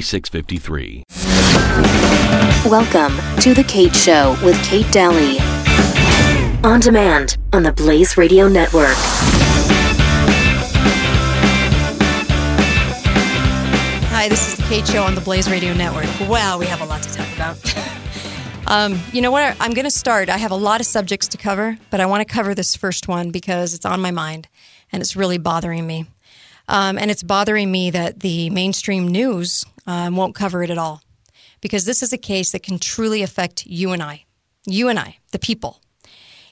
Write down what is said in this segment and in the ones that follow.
4653. Welcome to The Kate Show with Kate Dalley. On demand on the Blaze Radio Network. Hi, this is The Kate Show on the Blaze Radio Network. Wow, we have a lot to talk about. um, you know what? I'm going to start. I have a lot of subjects to cover, but I want to cover this first one because it's on my mind and it's really bothering me. Um, and it's bothering me that the mainstream news um, won't cover it at all because this is a case that can truly affect you and I, you and I, the people.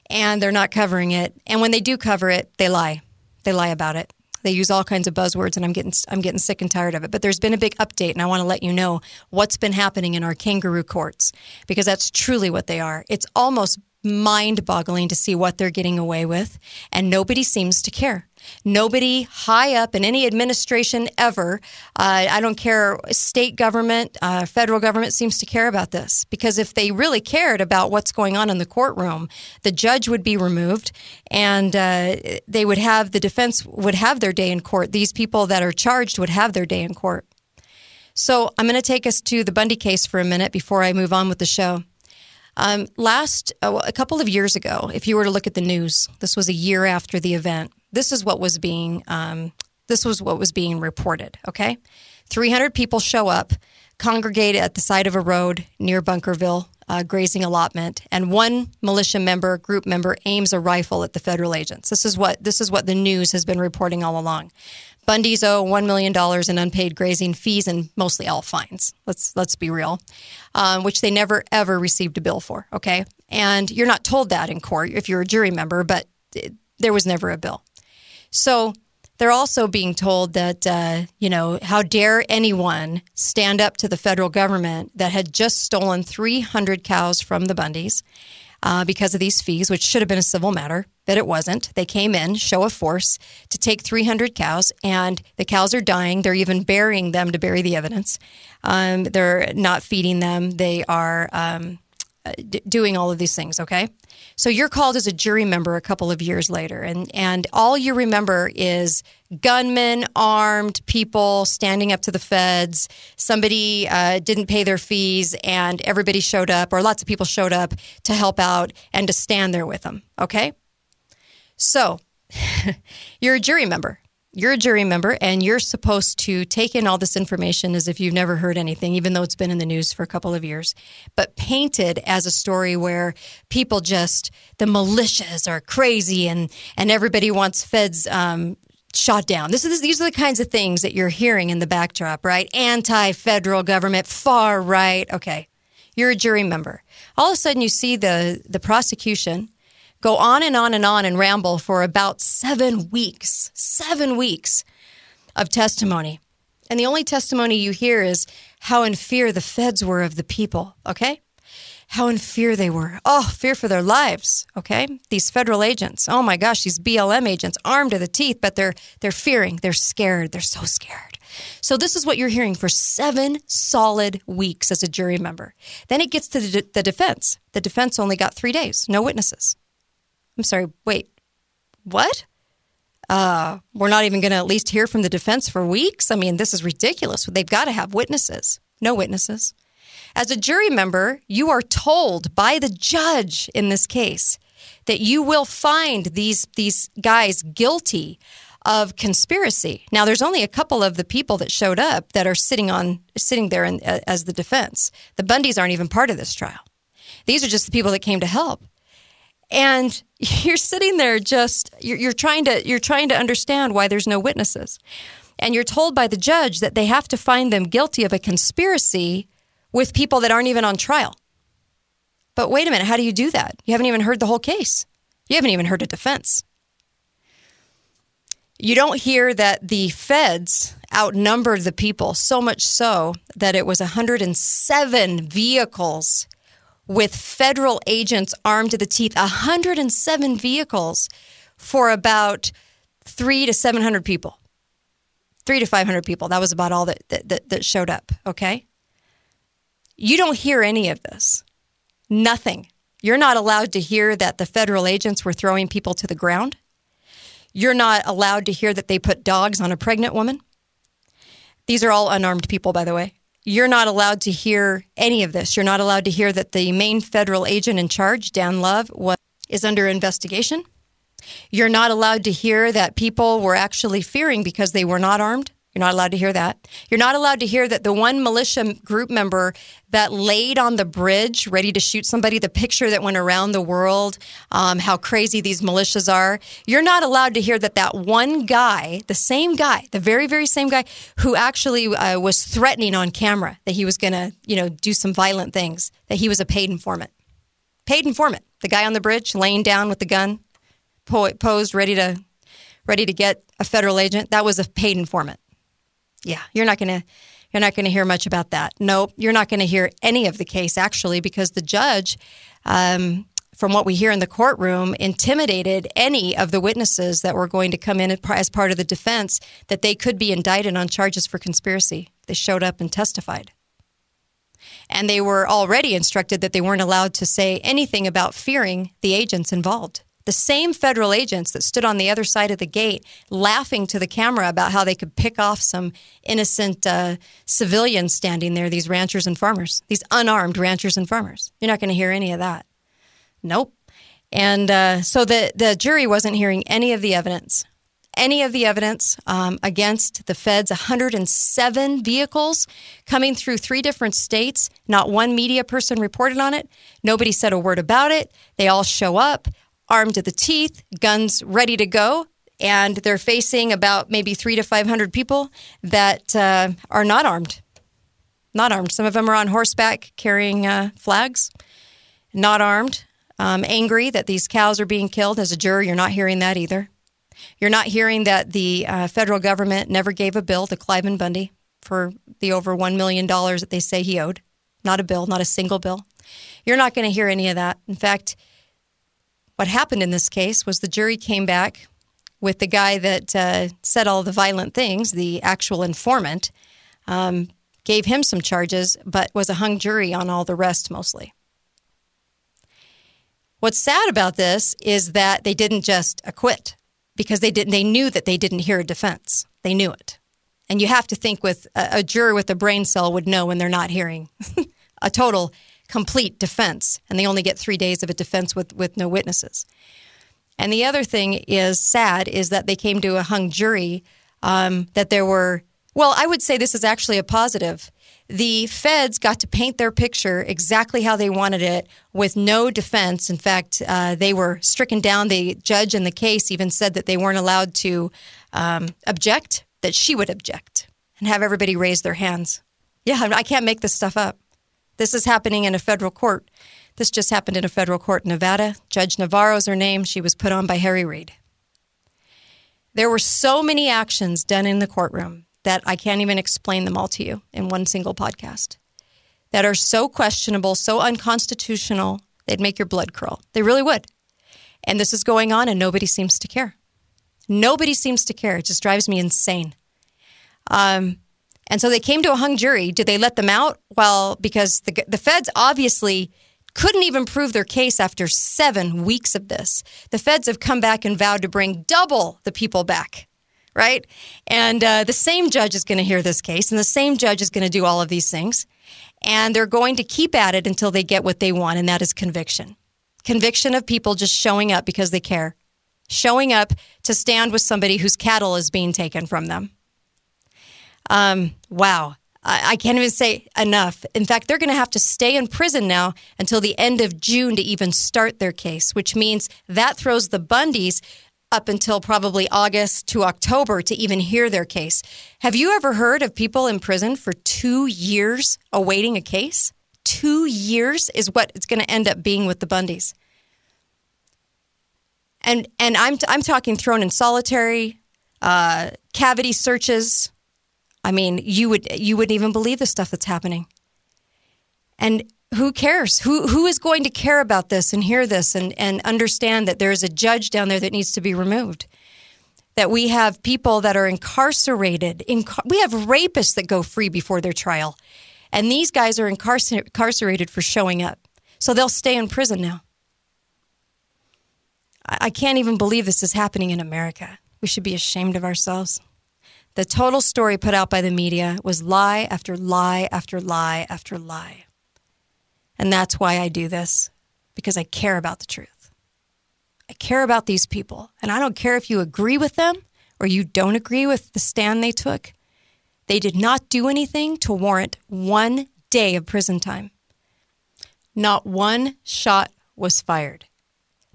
And they're not covering it. And when they do cover it, they lie. They lie about it. They use all kinds of buzzwords, and I'm getting I'm getting sick and tired of it. But there's been a big update, and I want to let you know what's been happening in our kangaroo courts because that's truly what they are. It's almost mind boggling to see what they're getting away with, and nobody seems to care. Nobody high up in any administration ever, uh, I don't care, state government, uh, federal government seems to care about this. Because if they really cared about what's going on in the courtroom, the judge would be removed and uh, they would have, the defense would have their day in court. These people that are charged would have their day in court. So I'm going to take us to the Bundy case for a minute before I move on with the show. Um, last, uh, a couple of years ago, if you were to look at the news, this was a year after the event. This is what was being um, this was what was being reported. Okay, 300 people show up, congregate at the side of a road near Bunkerville, uh, grazing allotment, and one militia member, group member, aims a rifle at the federal agents. This is what this is what the news has been reporting all along. Bundy's owe one million dollars in unpaid grazing fees and mostly all fines. Let's let's be real, um, which they never ever received a bill for. Okay, and you're not told that in court if you're a jury member, but there was never a bill. So they're also being told that, uh, you know, how dare anyone stand up to the federal government that had just stolen 300 cows from the Bundys uh, because of these fees, which should have been a civil matter, but it wasn't. They came in, show of force, to take 300 cows, and the cows are dying. They're even burying them to bury the evidence. Um, they're not feeding them. They are um, d- doing all of these things, okay? So you're called as a jury member a couple of years later, and, and all you remember is gunmen, armed people standing up to the feds. Somebody uh, didn't pay their fees, and everybody showed up, or lots of people showed up to help out and to stand there with them, okay? So you're a jury member you're a jury member and you're supposed to take in all this information as if you've never heard anything, even though it's been in the news for a couple of years, but painted as a story where people just, the militias are crazy and, and everybody wants feds um, shot down. This is these are the kinds of things that you're hearing in the backdrop, right? Anti-federal government, far right. Okay, you're a jury member. All of a sudden, you see the the prosecution go on and on and on and ramble for about seven weeks, seven weeks of testimony. And the only testimony you hear is how in fear the feds were of the people, okay? How in fear they were. Oh, fear for their lives, okay? These federal agents. Oh my gosh, these BLM agents armed to the teeth, but they're they're fearing, they're scared, they're so scared. So this is what you're hearing for 7 solid weeks as a jury member. Then it gets to the, the defense. The defense only got 3 days, no witnesses. I'm sorry, wait, what? Uh, we're not even going to at least hear from the defense for weeks? I mean, this is ridiculous. They've got to have witnesses. No witnesses. As a jury member, you are told by the judge in this case that you will find these these guys guilty of conspiracy. Now, there's only a couple of the people that showed up that are sitting on sitting there in, as the defense. The Bundys aren't even part of this trial. These are just the people that came to help. And you're sitting there just you're, you're trying to you're trying to understand why there's no witnesses. And you're told by the judge that they have to find them guilty of a conspiracy with people that aren't even on trial. But wait a minute, how do you do that? You haven't even heard the whole case. You haven't even heard a defense. You don't hear that the feds outnumbered the people so much so that it was 107 vehicles with federal agents armed to the teeth, 107 vehicles for about three to 700 people. Three to 500 people. That was about all that, that, that showed up, okay? You don't hear any of this. Nothing. You're not allowed to hear that the federal agents were throwing people to the ground. You're not allowed to hear that they put dogs on a pregnant woman. These are all unarmed people, by the way. You're not allowed to hear any of this. You're not allowed to hear that the main federal agent in charge, Dan Love, was, is under investigation. You're not allowed to hear that people were actually fearing because they were not armed. You're not allowed to hear that. You're not allowed to hear that the one militia group member that laid on the bridge ready to shoot somebody, the picture that went around the world, um, how crazy these militias are. You're not allowed to hear that that one guy, the same guy, the very, very same guy who actually uh, was threatening on camera that he was going to, you know, do some violent things, that he was a paid informant. Paid informant. The guy on the bridge laying down with the gun, posed, ready to, ready to get a federal agent. That was a paid informant. Yeah, you're not going to you're not going to hear much about that. Nope, you're not going to hear any of the case actually because the judge, um, from what we hear in the courtroom, intimidated any of the witnesses that were going to come in as part of the defense that they could be indicted on charges for conspiracy. They showed up and testified. And they were already instructed that they weren't allowed to say anything about fearing the agents involved the same federal agents that stood on the other side of the gate laughing to the camera about how they could pick off some innocent uh, civilians standing there, these ranchers and farmers, these unarmed ranchers and farmers. You're not going to hear any of that. Nope. And uh, so the, the jury wasn't hearing any of the evidence. Any of the evidence um, against the feds, 107 vehicles coming through three different states. Not one media person reported on it. Nobody said a word about it. They all show up armed to the teeth, guns ready to go, and they're facing about maybe three to 500 people that uh, are not armed. Not armed. Some of them are on horseback carrying uh, flags, not armed, um, angry that these cows are being killed. As a juror, you're not hearing that either. You're not hearing that the uh, federal government never gave a bill to Cliven Bundy for the over $1 million that they say he owed. Not a bill, not a single bill. You're not going to hear any of that. In fact, what happened in this case was the jury came back with the guy that uh, said all the violent things, the actual informant, um, gave him some charges, but was a hung jury on all the rest mostly. What's sad about this is that they didn't just acquit because they didn't. They knew that they didn't hear a defense. They knew it, and you have to think with a, a juror with a brain cell would know when they're not hearing a total complete defense, and they only get three days of a defense with, with no witnesses. And the other thing is sad is that they came to a hung jury um, that there were, well, I would say this is actually a positive. The feds got to paint their picture exactly how they wanted it with no defense. In fact, uh, they were stricken down. The judge in the case even said that they weren't allowed to um, object, that she would object and have everybody raise their hands. Yeah, I can't make this stuff up. This is happening in a federal court. This just happened in a federal court in Nevada. Judge Navarro's her name. She was put on by Harry Reid. There were so many actions done in the courtroom that I can't even explain them all to you in one single podcast that are so questionable, so unconstitutional, they'd make your blood curl. They really would. And this is going on, and nobody seems to care. Nobody seems to care. It just drives me insane. Um, and so they came to a hung jury. Did they let them out? Well, because the, the feds obviously couldn't even prove their case after seven weeks of this. The feds have come back and vowed to bring double the people back, right? And uh, the same judge is going to hear this case, and the same judge is going to do all of these things. And they're going to keep at it until they get what they want, and that is conviction. conviction of people just showing up because they care, showing up to stand with somebody whose cattle is being taken from them. Um, wow. I, I can't even say enough. In fact, they're going to have to stay in prison now until the end of June to even start their case, which means that throws the Bundys up until probably August to October to even hear their case. Have you ever heard of people in prison for two years awaiting a case? Two years is what it's going to end up being with the Bundys. And and I'm I'm talking thrown in solitary, uh, cavity searches. I mean, you would you wouldn't even believe the stuff that's happening. And who cares? Who who is going to care about this and hear this and, and understand that there is a judge down there that needs to be removed? That we have people that are incarcerated. Incar- we have rapists that go free before their trial. And these guys are incarcer- incarcerated for showing up. So they'll stay in prison now. I can't even believe this is happening in America. We should be ashamed of ourselves. The total story put out by the media was lie after lie after lie after lie. And that's why I do this, because I care about the truth. I care about these people. And I don't care if you agree with them or you don't agree with the stand they took. They did not do anything to warrant one day of prison time. Not one shot was fired.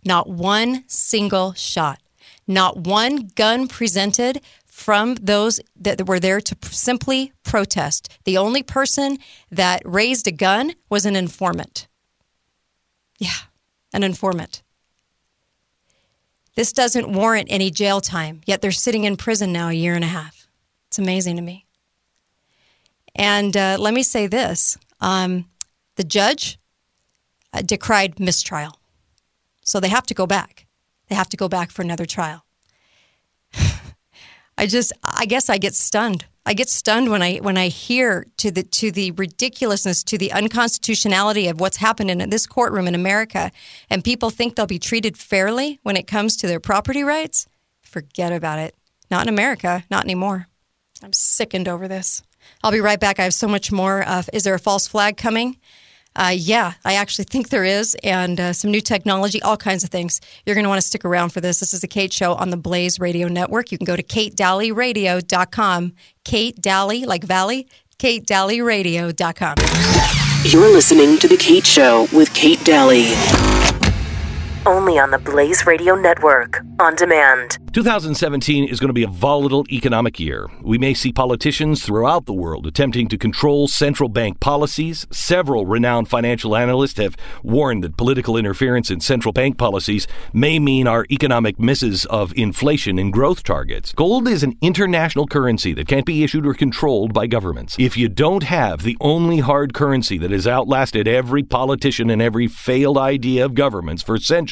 Not one single shot. Not one gun presented from those that were there to simply protest. The only person that raised a gun was an informant. Yeah, an informant. This doesn't warrant any jail time, yet they're sitting in prison now a year and a half. It's amazing to me. And uh, let me say this um, the judge uh, decried mistrial. So they have to go back. They have to go back for another trial. I just I guess I get stunned. I get stunned when I when I hear to the to the ridiculousness, to the unconstitutionality of what's happened in this courtroom in America, and people think they'll be treated fairly when it comes to their property rights. Forget about it. Not in America. Not anymore. I'm sickened over this. I'll be right back. I have so much more. Uh, is there a false flag coming? Uh, yeah, I actually think there is, and uh, some new technology, all kinds of things. You're going to want to stick around for this. This is the Kate Show on the Blaze Radio Network. You can go to katedalleyradio.com. Kate Dalley, like Valley, katedalleyradio.com. You're listening to The Kate Show with Kate Dalley. Only on the Blaze Radio Network, on demand. 2017 is going to be a volatile economic year. We may see politicians throughout the world attempting to control central bank policies. Several renowned financial analysts have warned that political interference in central bank policies may mean our economic misses of inflation and growth targets. Gold is an international currency that can't be issued or controlled by governments. If you don't have the only hard currency that has outlasted every politician and every failed idea of governments for centuries,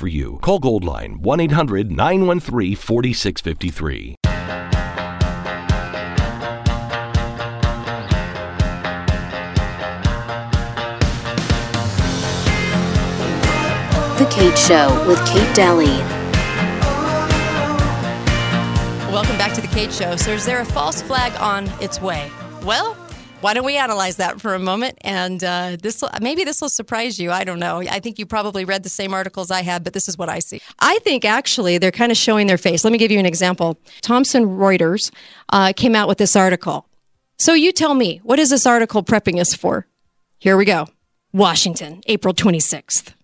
for you. Call Goldline 1 800 913 4653. The Kate Show with Kate Dalley. Welcome back to the Kate Show. So, is there a false flag on its way? Well, why don't we analyze that for a moment? And uh, this maybe this will surprise you. I don't know. I think you probably read the same articles I had, but this is what I see. I think actually they're kind of showing their face. Let me give you an example. Thomson Reuters uh, came out with this article. So you tell me, what is this article prepping us for? Here we go. Washington, April 26th.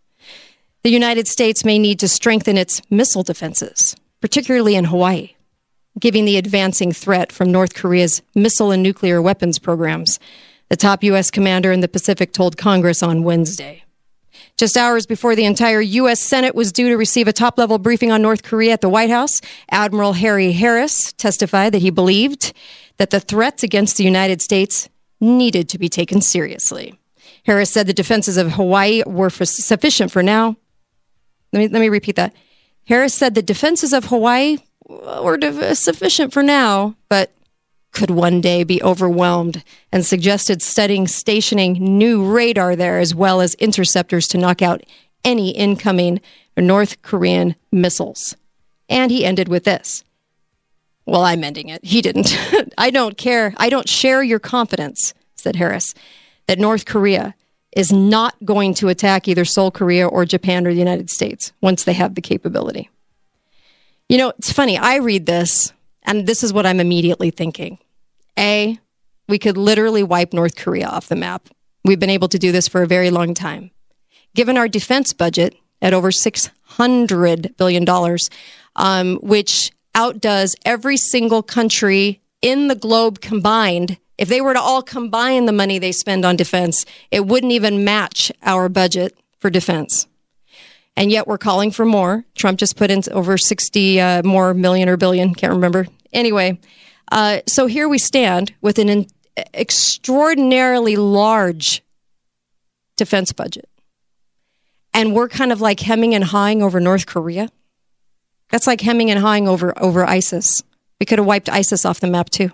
The United States may need to strengthen its missile defenses, particularly in Hawaii, given the advancing threat from North Korea's missile and nuclear weapons programs, the top U.S. commander in the Pacific told Congress on Wednesday. Just hours before the entire U.S. Senate was due to receive a top level briefing on North Korea at the White House, Admiral Harry Harris testified that he believed that the threats against the United States needed to be taken seriously. Harris said the defenses of Hawaii were for sufficient for now, Let me let me repeat that. Harris said the defenses of Hawaii were sufficient for now, but could one day be overwhelmed and suggested studying stationing new radar there as well as interceptors to knock out any incoming North Korean missiles. And he ended with this. Well, I'm ending it. He didn't. I don't care. I don't share your confidence, said Harris, that North Korea is not going to attack either Seoul, Korea, or Japan or the United States once they have the capability. You know, it's funny. I read this, and this is what I'm immediately thinking. A, we could literally wipe North Korea off the map. We've been able to do this for a very long time. Given our defense budget at over $600 billion, um, which outdoes every single country in the globe combined, if they were to all combine the money they spend on defense, it wouldn't even match our budget for defense. And yet we're calling for more. Trump just put in over 60 uh, more million or billion, can't remember. Anyway, uh, so here we stand with an in- extraordinarily large defense budget. And we're kind of like hemming and hawing over North Korea. That's like hemming and hawing over, over ISIS. We could have wiped ISIS off the map too.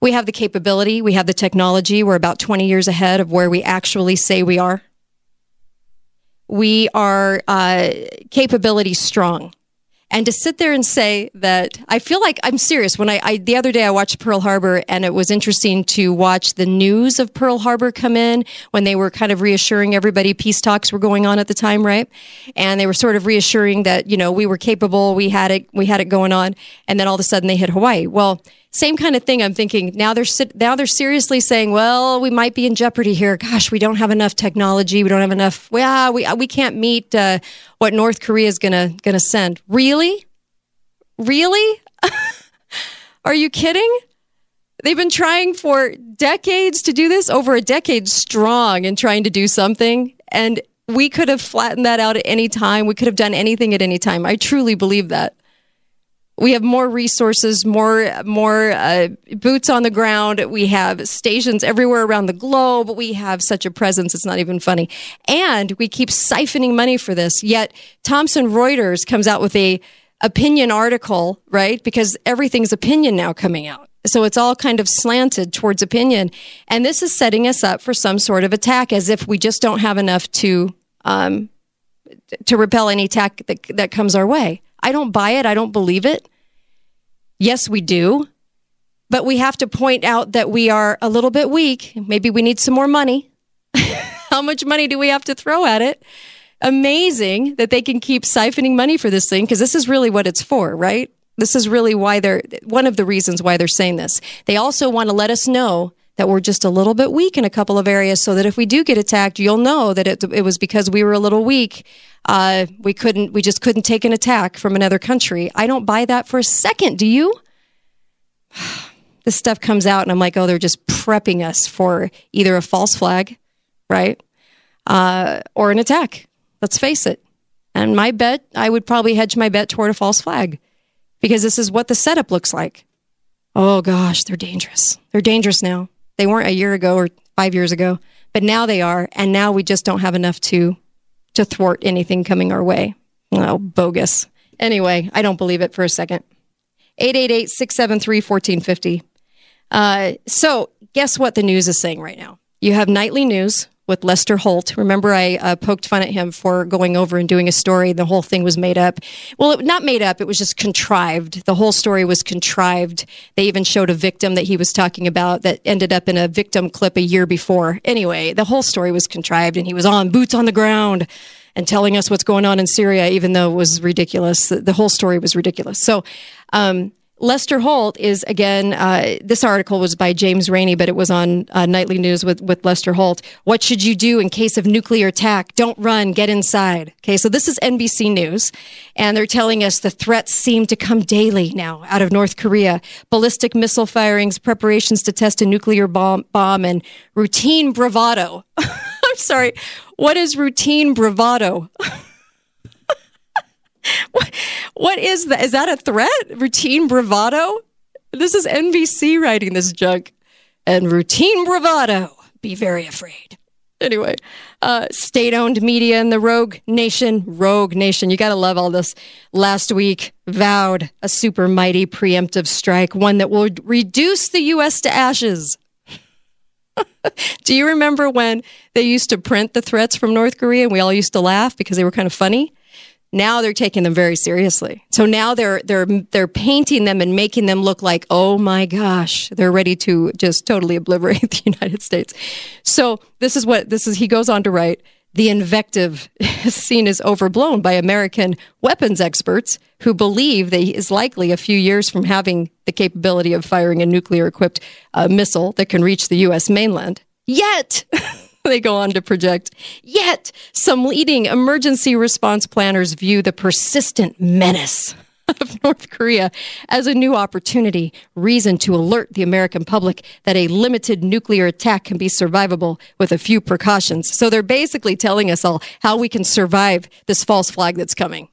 We have the capability, we have the technology. We're about 20 years ahead of where we actually say we are. We are uh, capability strong. And to sit there and say that I feel like I'm serious. When I, I, the other day I watched Pearl Harbor and it was interesting to watch the news of Pearl Harbor come in when they were kind of reassuring everybody peace talks were going on at the time, right? And they were sort of reassuring that, you know, we were capable, we had it, we had it going on. And then all of a sudden they hit Hawaii. Well, same kind of thing. I'm thinking now they're now they're seriously saying, well, we might be in jeopardy here. Gosh, we don't have enough technology. We don't have enough. Well, we we can't meet uh, what North Korea is gonna gonna send. Really, really? Are you kidding? They've been trying for decades to do this, over a decade strong, and trying to do something. And we could have flattened that out at any time. We could have done anything at any time. I truly believe that we have more resources, more more uh, boots on the ground. We have stations everywhere around the globe. We have such a presence; it's not even funny. And we keep siphoning money for this. Yet Thomson Reuters comes out with a opinion article, right? Because everything's opinion now coming out. So it's all kind of slanted towards opinion, and this is setting us up for some sort of attack, as if we just don't have enough to um, to repel any attack that that comes our way. I don't buy it. I don't believe it. Yes, we do. But we have to point out that we are a little bit weak. Maybe we need some more money. How much money do we have to throw at it? Amazing that they can keep siphoning money for this thing because this is really what it's for, right? This is really why they're one of the reasons why they're saying this. They also want to let us know that we're just a little bit weak in a couple of areas so that if we do get attacked, you'll know that it, it was because we were a little weak. Uh, we couldn't, we just couldn't take an attack from another country. I don't buy that for a second. Do you? this stuff comes out and I'm like, oh, they're just prepping us for either a false flag, right? Uh, or an attack. Let's face it. And my bet, I would probably hedge my bet toward a false flag because this is what the setup looks like. Oh gosh, they're dangerous. They're dangerous now. They weren't a year ago or five years ago, but now they are. And now we just don't have enough to, to thwart anything coming our way. Oh, bogus. Anyway, I don't believe it for a second. 888 673 1450. Uh, so, guess what the news is saying right now? You have nightly news with Lester Holt. Remember, I uh, poked fun at him for going over and doing a story. The whole thing was made up. Well, it, not made up. It was just contrived. The whole story was contrived. They even showed a victim that he was talking about that ended up in a victim clip a year before. Anyway, the whole story was contrived, and he was on boots on the ground and telling us what's going on in Syria, even though it was ridiculous. The, the whole story was ridiculous. So, um, Lester Holt is again. Uh, this article was by James Rainey, but it was on uh, Nightly News with with Lester Holt. What should you do in case of nuclear attack? Don't run, get inside. Okay, so this is NBC News, and they're telling us the threats seem to come daily now out of North Korea: ballistic missile firings, preparations to test a nuclear bomb, bomb and routine bravado. I'm sorry, what is routine bravado? what, is that? Is that a threat? Routine bravado? This is NBC writing this junk. And routine bravado. Be very afraid. anyway, uh, state owned media and the rogue nation, rogue nation, you got to love all this. Last week vowed a super mighty preemptive strike, one that will reduce the U.S. to ashes. Do you remember when they used to print the threats from North Korea and we all used to laugh because they were kind of funny? Now they're taking them very seriously. So now they're they're they're painting them and making them look like, "Oh my gosh, they're ready to just totally obliterate the United States." So this is what this is he goes on to write, the invective scene is seen as overblown by American weapons experts who believe that he is likely a few years from having the capability of firing a nuclear equipped uh, missile that can reach the U.S. mainland. Yet, they go on to project, yet some leading emergency response planners view the persistent menace of North Korea as a new opportunity, reason to alert the American public that a limited nuclear attack can be survivable with a few precautions. So they're basically telling us all how we can survive this false flag that's coming.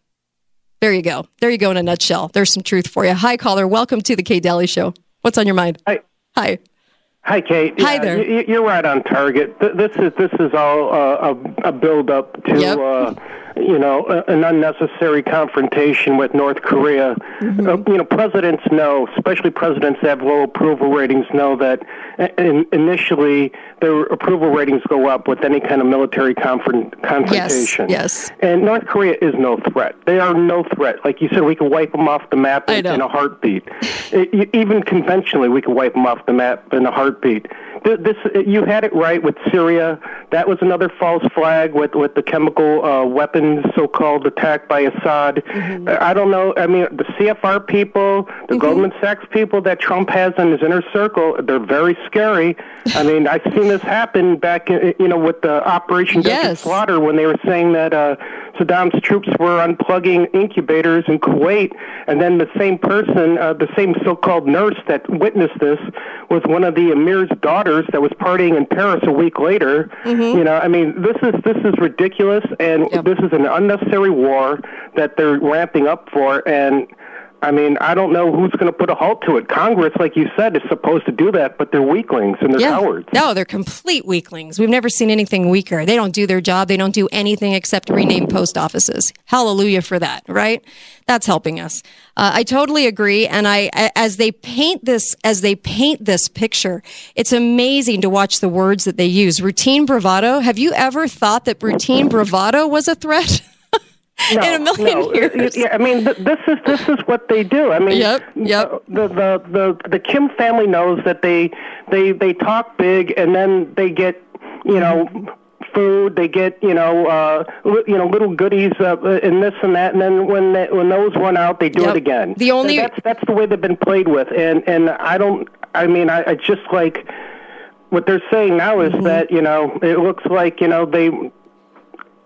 There you go. There you go in a nutshell. There's some truth for you. Hi, caller. Welcome to the Kate Dalley Show. What's on your mind? Hi. Hi. Hi, Kate. Hi Yeah, there. You're right on target. This is this is all uh, a, a build up to Yep. uh, you know a- an unnecessary confrontation with North Korea. Mm-hmm. Uh, you know, presidents know, especially presidents that have low approval ratings, know that uh, in, initially their approval ratings go up with any kind of military confront- confrontation. yes. yes. And North Korea is no threat. They are no threat. Like you said, we can wipe them off the map in, in a heartbeat. E- Even conventionally, we can wipe them off the map in a heartbeat. Th- This, you had it right with Syria. That was another false flag with, with the chemical uh, weapons, so-called attack by Assad. Mm-hmm. I don't know. I mean, the CFR people, the Goldman Sachs people that Trump has in his inner circle, they're very scary. I mean, I've seen this happen back, in, you know, with the Operation Desert Yes. Slaughter when they were saying that uh, Saddam's troops were unplugging incubators in Kuwait, and then the same person, uh, the same so-called nurse that witnessed this, was one of the emir's daughters that was partying in Paris a week later. You know, I mean, this is this is ridiculous, and Yep. this is an unnecessary war that they're ramping up for, and. I mean, I don't know who's going to put a halt to it. Congress, like you said, is supposed to do that, but they're weaklings and they're cowards. No, they're complete weaklings. We've never seen anything weaker. They don't do their job. They don't do anything except rename post offices. Hallelujah for that, right? That's helping us. Uh, I totally agree. And I, as they paint this, as they paint this picture, it's amazing to watch the words that they use. Routine bravado. Have you ever thought that routine bravado was a threat? No, in a million no. years. Yeah, I mean, this is this is what they do. I mean, Yep, yep. uh, The, the the the Kim family knows that they they they talk big and then they get you know food. They get you know uh, li- you know little goodies uh, and this and that, and then when they, when those run out, they do Yep. it again. The only- that's that's the way they've been played with, and and I don't. I mean, I, I just like what they're saying now is Mm-hmm. that you know it looks like you know they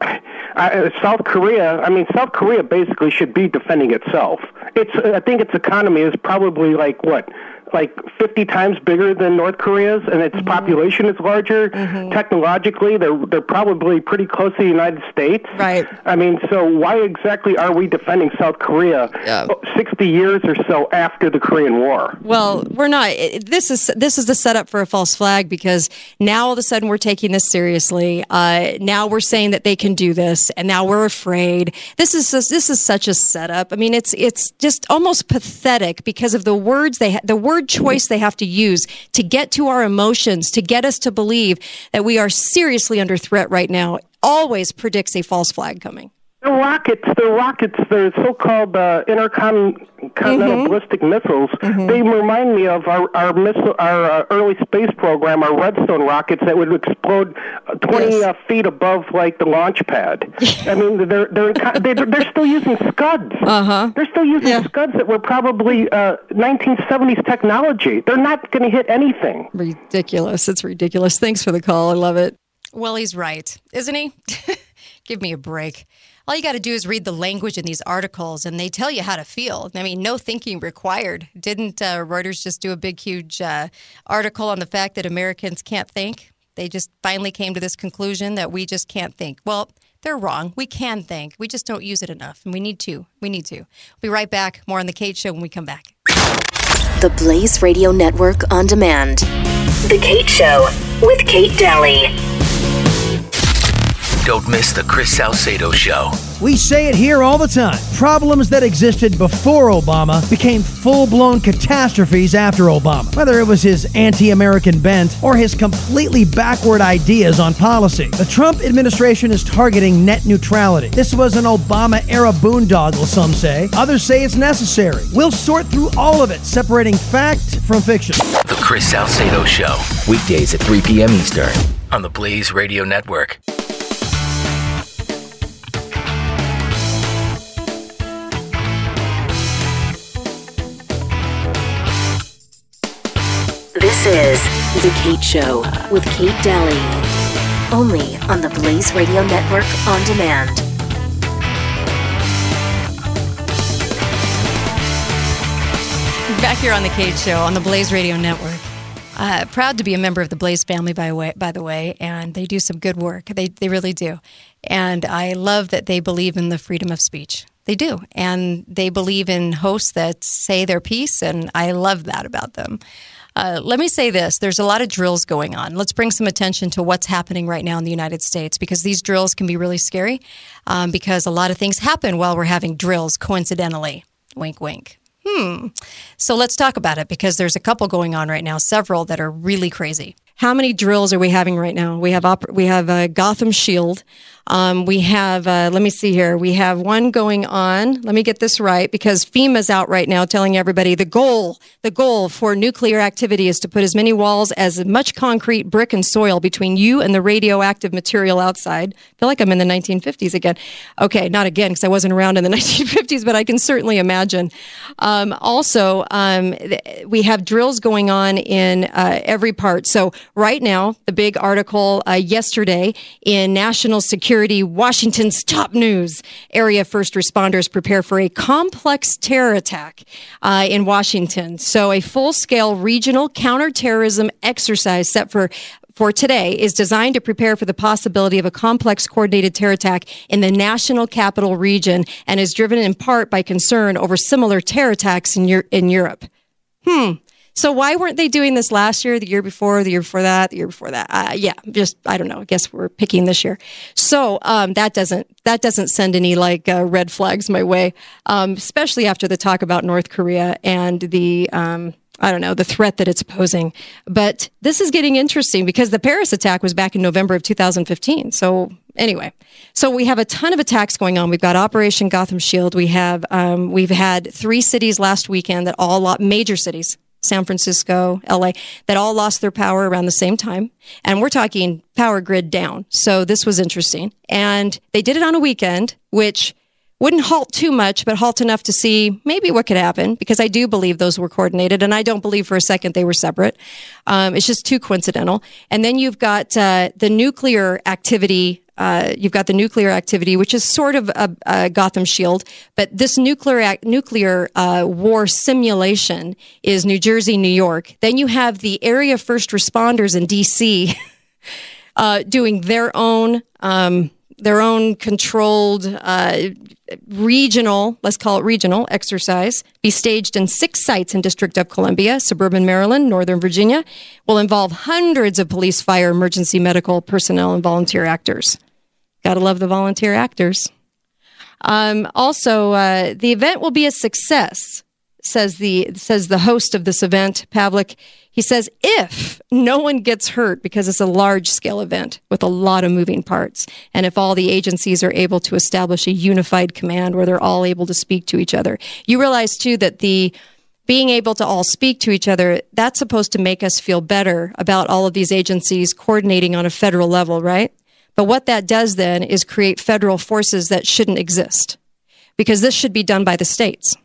I, South Korea. I mean, South Korea basically should be defending itself. It's. I think its economy is probably like what, like fifty times bigger than North Korea's, and its Mm-hmm. population is larger. Technologically, they're they're probably pretty close to the United States. Right. I mean, so why exactly are we defending South Korea? Yeah. Sixty years or so after the Korean War. Well, we're not. This is this is the setup for a false flag because now all of a sudden we're taking this seriously. Uh, now we're saying that they can do this, and now we're afraid. This is this is such a setup. I mean, it's it's just almost pathetic because of the words they ha- the word choice they have to use to get to our emotions to get us to believe that we are seriously under threat right now. Always predicts a false flag coming. The rockets, the rockets, the so-called uh, intercontinental Mm-hmm. ballistic missiles. They remind me of our our missile, our uh, early space program, our Redstone rockets that would explode uh, 20 Yes. uh, feet above like the launch pad. I mean, they're they're in co- they're, they're still using Scuds. Uh-huh. They're still using Yeah. Scuds that were probably uh, 1970s technology. They're not going to hit anything. Ridiculous. It's ridiculous. Thanks for the call. I love it. Well, he's right, isn't he? Give me a break. All you got to do is read the language in these articles, and they tell you how to feel. I mean, no thinking required. Didn't uh, Reuters just do a big, huge uh, article on the fact that Americans can't think? They just finally came to this conclusion that we just can't think. Well, they're wrong. We can think. We just don't use it enough, and we need to. We need to. We'll be right back. More on the Kate Show when we come back. The Blaze Radio Network on demand. The Kate Show with Kate Dalley. Don't miss the Chris Salcedo Show. We say it here all the time. Problems that existed before Obama became full blown catastrophes after Obama. Whether it was his anti American bent or his completely backward ideas on policy. The Trump administration is targeting net neutrality. This was an Obama era boondoggle, some say. Others say it's necessary. We'll sort through all of it, separating fact from fiction. The Chris Salcedo Show. Weekdays at 3 p.m. Eastern on the Blaze Radio Network. Is The Kate Show with Kate Dalley. Only on the Blaze Radio Network on demand. Back here on The Kate Show on the Blaze Radio Network. Uh, proud to be a member of the Blaze family, by, way, by the way, and they do some good work. They, they really do. And I love that they believe in the freedom of speech. They do. And they believe in hosts that say their piece, and I love that about them. Uh, let me say this there's a lot of drills going on. Let's bring some attention to what's happening right now in the United States because these drills can be really scary um, because a lot of things happen while we're having drills coincidentally. Wink, wink. Hmm. So let's talk about it because there's a couple going on right now, several that are really crazy. How many drills are we having right now? We have op- we have uh, Gotham Shield. Um, we have, uh, let me see here. We have one going on. Let me get this right because FEMA's out right now telling everybody the goal, the goal for nuclear activity is to put as many walls as much concrete, brick, and soil between you and the radioactive material outside. I feel like I'm in the 1950s again. Okay, not again because I wasn't around in the 1950s, but I can certainly imagine. Um, also, um, th- we have drills going on in uh, every part. So right now, the big article uh, yesterday in National Security Security, Washington's top news. Area first responders prepare for a complex terror attack uh, in Washington. So, a full scale regional counterterrorism exercise set for for today is designed to prepare for the possibility of a complex coordinated terror attack in the national capital region and is driven in part by concern over similar terror attacks in, Euro- in Europe. Hmm. So why weren't they doing this last year, the year before, the year before that, the year before that? Uh, yeah, just I don't know. I guess we're picking this year. So um, that doesn't that doesn't send any like uh, red flags my way, um, especially after the talk about North Korea and the. Um, I don't know, the threat that it's posing. But this is getting interesting because the Paris attack was back in November of 2015. So anyway, so we have a ton of attacks going on. We've got Operation Gotham Shield. We have um, we've had three cities last weekend that all major cities San Francisco, LA, that all lost their power around the same time. And we're talking power grid down. So this was interesting. And they did it on a weekend, which wouldn't halt too much, but halt enough to see maybe what could happen because I do believe those were coordinated and I don't believe for a second they were separate. Um, it's just too coincidental. And then you've got uh, the nuclear activity uh, you've got the nuclear activity, which is sort of a, a Gotham Shield, but this nuclear nuclear uh, war simulation is New Jersey, New York. Then you have the area first responders in D.C. uh, doing their own um, their own controlled uh, regional, let's call it regional exercise, be staged in six sites in District of Columbia, suburban Maryland, Northern Virginia, will involve hundreds of police, fire, emergency medical personnel, and volunteer actors. Gotta love the volunteer actors. Um, also, uh, the event will be a success, says the says the host of this event, Pavlik. He says if no one gets hurt because it's a large scale event with a lot of moving parts, and if all the agencies are able to establish a unified command where they're all able to speak to each other, you realize too that the being able to all speak to each other, that's supposed to make us feel better about all of these agencies coordinating on a federal level, right? But what that does then is create federal forces that shouldn't exist because this should be done by the states.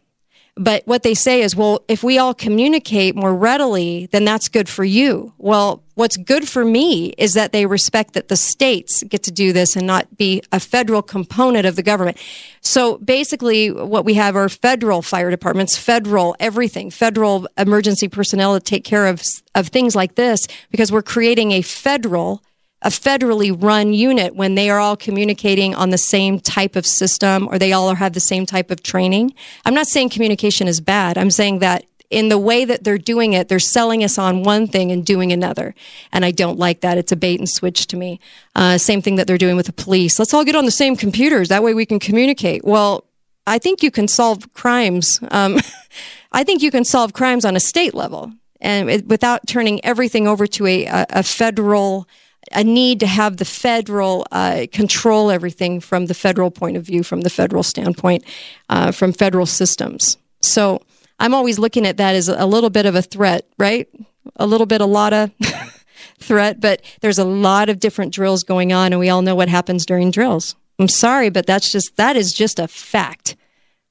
But what they say is, well, if we all communicate more readily, then that's good for you. Well, what's good for me is that they respect that the states get to do this and not be a federal component of the government. So basically, what we have are federal fire departments, federal everything, federal emergency personnel to take care of, of things like this because we're creating a federal a federally run unit when they are all communicating on the same type of system or they all have the same type of training. I'm not saying communication is bad. I'm saying that in the way that they're doing it, they're selling us on one thing and doing another. And I don't like that. It's a bait and switch to me. Uh, same thing that they're doing with the police. Let's all get on the same computers. That way we can communicate. Well, I think you can solve crimes. Um, I think you can solve crimes on a state level and it, without turning everything over to a, a, a federal a need to have the federal uh, control everything from the federal point of view, from the federal standpoint, uh, from federal systems. So I'm always looking at that as a little bit of a threat, right? A little bit, a lot of threat, but there's a lot of different drills going on, and we all know what happens during drills. I'm sorry, but that's just that is just a fact,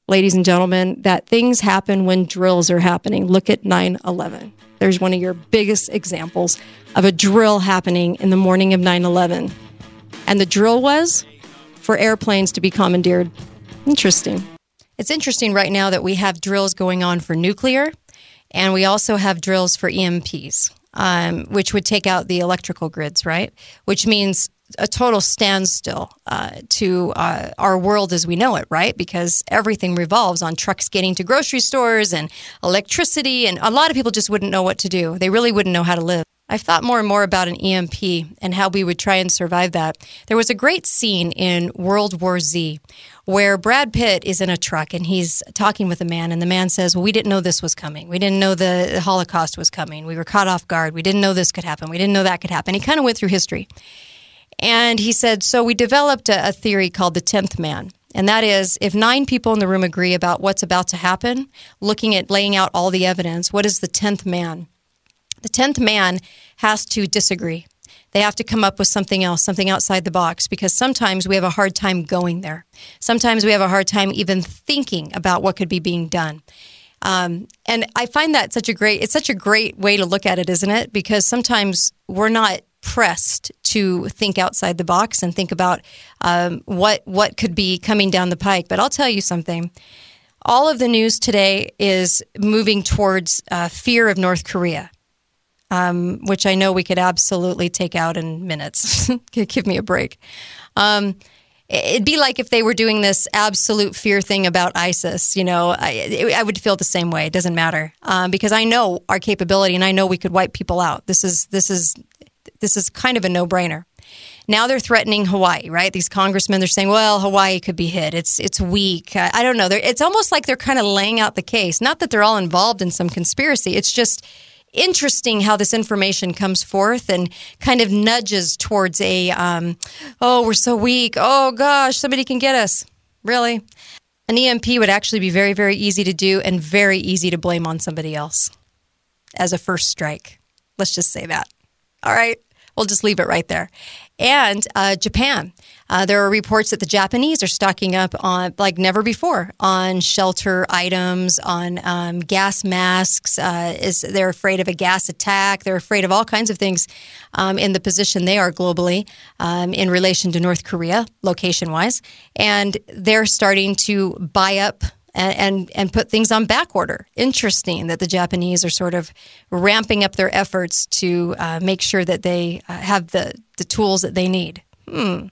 ladies and gentlemen. That things happen when drills are happening. Look at 9/11. There's one of your biggest examples of a drill happening in the morning of 9 11. And the drill was for airplanes to be commandeered. Interesting. It's interesting right now that we have drills going on for nuclear, and we also have drills for EMPs, um, which would take out the electrical grids, right? Which means a total standstill uh, to uh, our world as we know it, right? Because everything revolves on trucks getting to grocery stores and electricity, and a lot of people just wouldn't know what to do. They really wouldn't know how to live. I've thought more and more about an EMP and how we would try and survive that. There was a great scene in World War Z where Brad Pitt is in a truck and he's talking with a man, and the man says, Well, we didn't know this was coming. We didn't know the Holocaust was coming. We were caught off guard. We didn't know this could happen. We didn't know that could happen. He kind of went through history. And he said, So we developed a, a theory called the 10th man. And that is if nine people in the room agree about what's about to happen, looking at laying out all the evidence, what is the 10th man? The 10th man has to disagree. They have to come up with something else, something outside the box, because sometimes we have a hard time going there. Sometimes we have a hard time even thinking about what could be being done. Um, and I find that such a great, it's such a great way to look at it, isn't it? Because sometimes we're not pressed to think outside the box and think about um, what what could be coming down the pike. But I'll tell you something. All of the news today is moving towards uh, fear of North Korea, um, which I know we could absolutely take out in minutes. Give me a break. Um, it'd be like if they were doing this absolute fear thing about ISIS. You know, I, I would feel the same way. It doesn't matter um, because I know our capability and I know we could wipe people out. This is this is this is kind of a no brainer. Now they're threatening Hawaii, right? These congressmen, they're saying, well, Hawaii could be hit. It's, it's weak. I, I don't know. They're, it's almost like they're kind of laying out the case. Not that they're all involved in some conspiracy. It's just interesting how this information comes forth and kind of nudges towards a, um, oh, we're so weak. Oh, gosh, somebody can get us. Really? An EMP would actually be very, very easy to do and very easy to blame on somebody else as a first strike. Let's just say that. All right. We'll just leave it right there. And uh, Japan. Uh, there are reports that the Japanese are stocking up on, like never before, on shelter items, on um, gas masks. Uh, is they're afraid of a gas attack. They're afraid of all kinds of things um, in the position they are globally um, in relation to North Korea, location wise, and they're starting to buy up and, and, put things on back order. Interesting that the Japanese are sort of ramping up their efforts to uh, make sure that they uh, have the, the tools that they need. Hmm.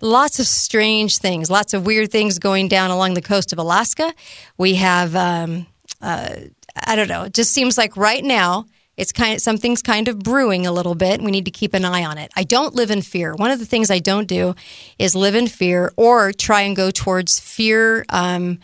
Lots of strange things, lots of weird things going down along the coast of Alaska. We have, um, uh, I don't know, it just seems like right now it's kind of something's kind of brewing a little bit. We need to keep an eye on it. I don't live in fear. One of the things I don't do is live in fear or try and go towards fear. Um,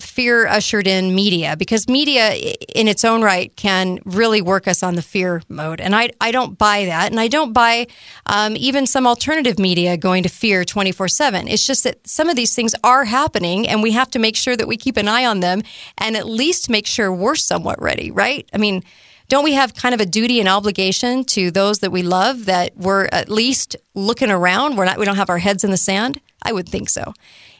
fear ushered in media because media in its own right can really work us on the fear mode. And i, I don't buy that. And i don't buy um, even some alternative media going to fear 24-7 it's just that some of these things are happening and we have to make sure that we keep an eye on them and at least make sure we're somewhat ready right? I mean don't we have kind of a duty and obligation to those that we love that we're at least looking around? We're not we don't have our heads in the sand? I would think so.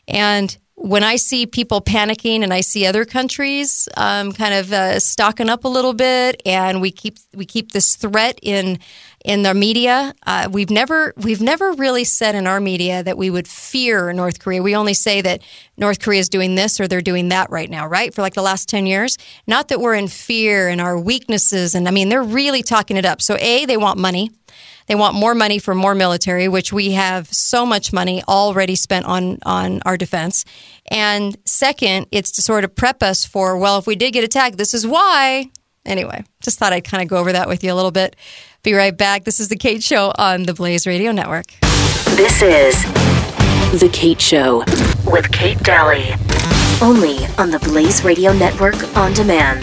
And when I see people panicking and I see other countries um, kind of uh, stocking up a little bit, and we keep we keep this threat in in the media, uh, we've never we've never really said in our media that we would fear North Korea. We only say that North Korea is doing this or they're doing that right now, right? For like the last ten years, not that we're in fear and our weaknesses, and I mean they're really talking it up. So a they want money. They want more money for more military, which we have so much money already spent on on our defense. And second, it's to sort of prep us for well, if we did get attacked, this is why. Anyway, just thought I'd kind of go over that with you a little bit. Be right back. This is the Kate Show on the Blaze Radio Network. This is the Kate Show with Kate Dalley. Only on the Blaze Radio Network on demand.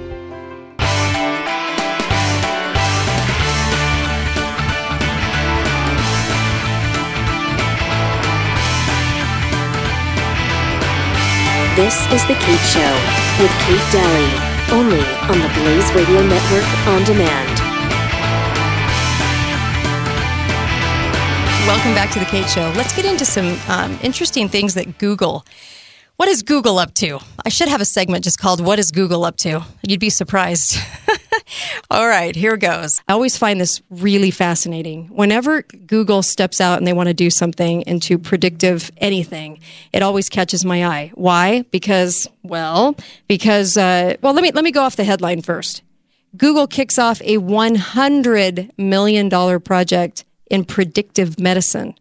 This is The Kate Show with Kate Dalley, only on the Blaze Radio Network on demand. Welcome back to The Kate Show. Let's get into some um, interesting things that Google. What is Google up to? I should have a segment just called What is Google up to? You'd be surprised. All right, here goes. I always find this really fascinating. Whenever Google steps out and they want to do something into predictive anything, it always catches my eye. Why? Because, well, because, uh, well, let me, let me go off the headline first. Google kicks off a $100 million project in predictive medicine,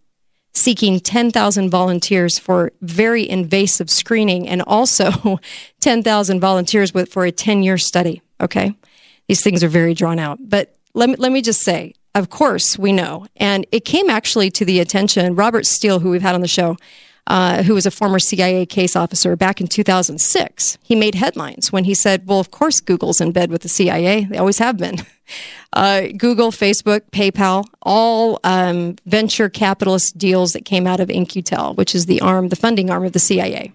seeking 10,000 volunteers for very invasive screening and also 10,000 volunteers with, for a 10 year study. Okay. These things are very drawn out. But let me, let me just say, of course, we know. And it came actually to the attention, Robert Steele, who we've had on the show, uh, who was a former CIA case officer back in 2006. He made headlines when he said, Well, of course, Google's in bed with the CIA. They always have been. Uh, Google, Facebook, PayPal, all um, venture capitalist deals that came out of In-Q-Tel, which is the arm, the funding arm of the CIA.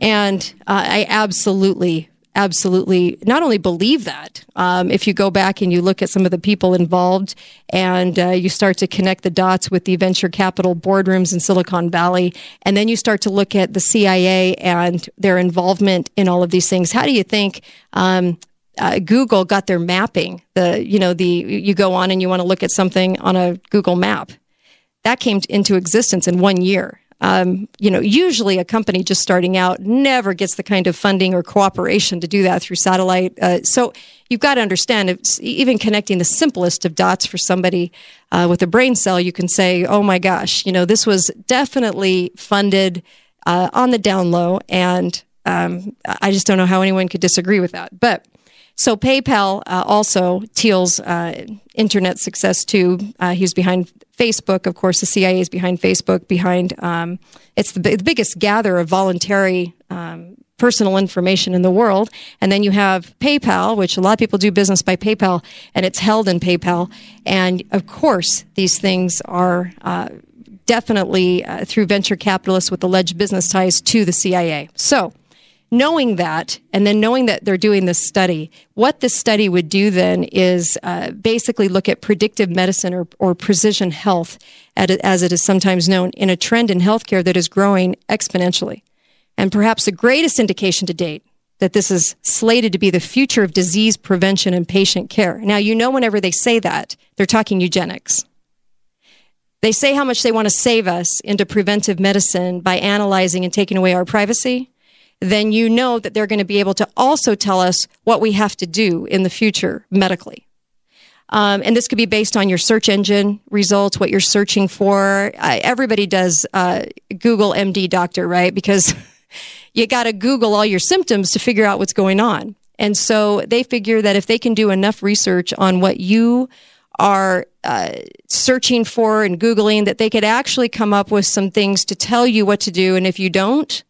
And uh, I absolutely absolutely not only believe that. Um, if you go back and you look at some of the people involved and uh, you start to connect the dots with the venture capital boardrooms in Silicon Valley, and then you start to look at the CIA and their involvement in all of these things, how do you think? Um, uh, Google got their mapping. The you know the you go on and you want to look at something on a Google map that came into existence in one year. Um, you know, usually a company just starting out never gets the kind of funding or cooperation to do that through satellite. Uh, so you've got to understand, even connecting the simplest of dots for somebody uh, with a brain cell, you can say, oh my gosh, you know, this was definitely funded uh, on the down low. And um, I just don't know how anyone could disagree with that. But so PayPal uh, also Thiel's uh, internet success too. Uh, he's behind Facebook, of course. The CIA is behind Facebook. Behind um, it's the, the, biggest gather of voluntary um, personal information in the world. And then you have PayPal, which a lot of people do business by PayPal, and it's held in PayPal. And of course, these things are. Uh, definitely uh, through venture capitalists with alleged business ties to the CIA. So, knowing that and then knowing that they're doing this study, what this study would do then is uh, basically look at predictive medicine or, or precision health, as it is sometimes known, in a trend in healthcare that is growing exponentially. And perhaps the greatest indication to date that this is slated to be the future of disease prevention and patient care. Now, you know, whenever they say that, they're talking eugenics. They say how much they want to save us into preventive medicine by analyzing and taking away our privacy then you know that they're going to be able to also tell us what we have to do in the future medically. Um, and this could be based on your search engine results, what you're searching for. Uh, everybody does uh, Google MD doctor, right? Because you got to Google all your symptoms to figure out what's going on. And so they figure that if they can do enough research on what you are uh, searching for and Googling, that they could actually come up with some things to tell you what to do. And if you don't,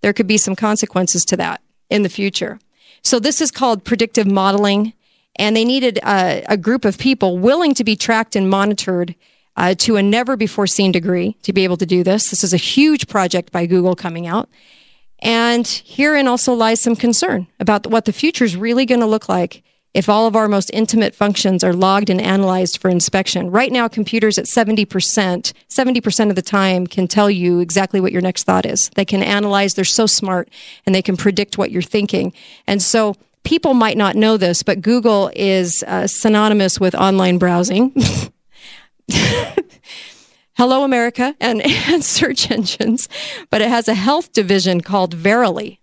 there could be some consequences to that in the future. So this is called predictive modeling, and they needed a, a group of people willing to be tracked and monitored uh, to a never before seen degree to be able to do this. This is a huge project by Google coming out. And herein also lies some concern about what the future is really going to look like if all of our most intimate functions are logged and analyzed for inspection. Right now, computers at 70%, 70% of the time can tell you exactly what your next thought is. They can analyze, they're so smart, and they can predict what you're thinking. And so people might not know this, but Google is uh, synonymous with online browsing. Hello America and, and search engines, but it has a health division called Verily.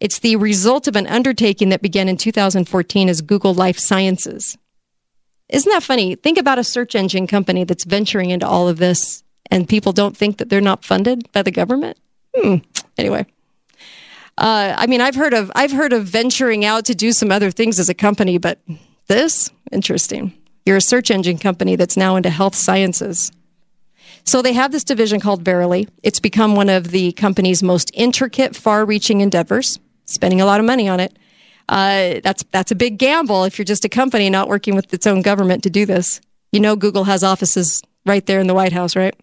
It's the result of an undertaking that began in 2014 as Google Life Sciences. Isn't that funny? Think about a search engine company that's venturing into all of this and people don't think that they're not funded by the government. Hmm. Anyway. Uh, I mean, I've heard of I've heard of venturing out to do some other things as a company, but this interesting. You're a search engine company that's now into health sciences. So they have this division called Verily. It's become one of the company's most intricate, far-reaching endeavors spending a lot of money on it. Uh, that's that's a big gamble if you're just a company not working with its own government to do this. You know, Google has offices right there in the White House, right?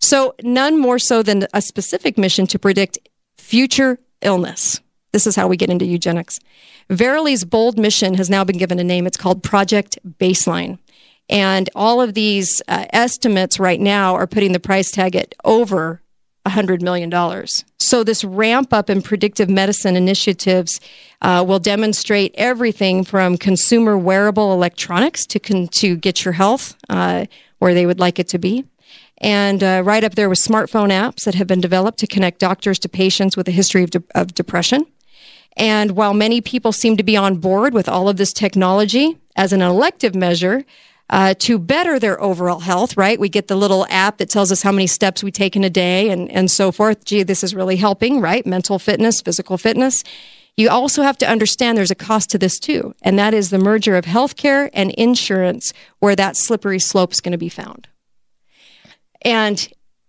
So none more so than a specific mission to predict future illness. This is how we get into eugenics. Verily's bold mission has now been given a name. It's called Project Baseline. And all of these uh, estimates right now are putting the price tag at over $100 million. So, this ramp up in predictive medicine initiatives uh, will demonstrate everything from consumer wearable electronics to, con- to get your health uh, where they would like it to be. And uh, right up there with smartphone apps that have been developed to connect doctors to patients with a history of, de- of depression. And while many people seem to be on board with all of this technology as an elective measure, uh, to better their overall health, right? We get the little app that tells us how many steps we take in a day and, and so forth. Gee, this is really helping, right? Mental fitness, physical fitness. You also have to understand there's a cost to this too, and that is the merger of healthcare and insurance, where that slippery slope is going to be found. And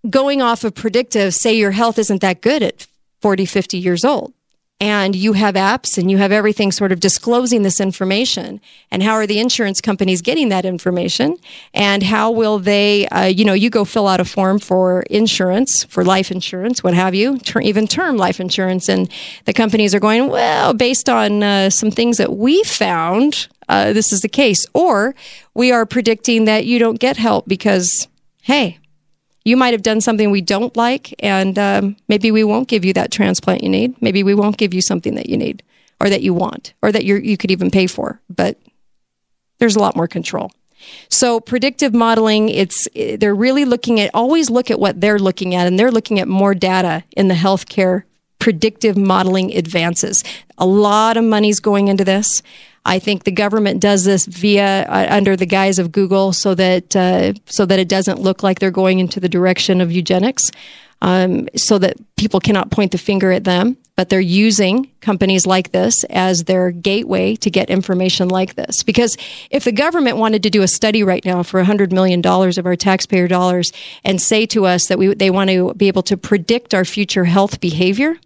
going off of predictive, say your health isn't that good at 40, 50 years old and you have apps and you have everything sort of disclosing this information. And how are the insurance companies getting that information? And how will they uh, you know you go fill out a form for insurance for life insurance what have you ter- even term life insurance. And the companies are going well based on uh, some things that we found uh, this is the case. Or we are predicting that you don't get help because hey you might have done something we don't like, and um, maybe we won't give you that transplant you need. Maybe we won't give you something that you need or that you want or that you could even pay for. But there's a lot more control. So predictive modeling, it's they're really looking at always look at what they're looking at, and they're looking at more data in the healthcare predictive modeling advances. A lot of money's going into this. I think the government does this via uh, under the guise of Google, so that uh, so that it doesn't look like they're going into the direction of eugenics, um, so that people cannot point the finger at them. But they're using companies like this as their gateway to get information like this. Because if the government wanted to do a study right now for $100 million of our taxpayer dollars and say to us that we, they want to be able to predict our future health behavior,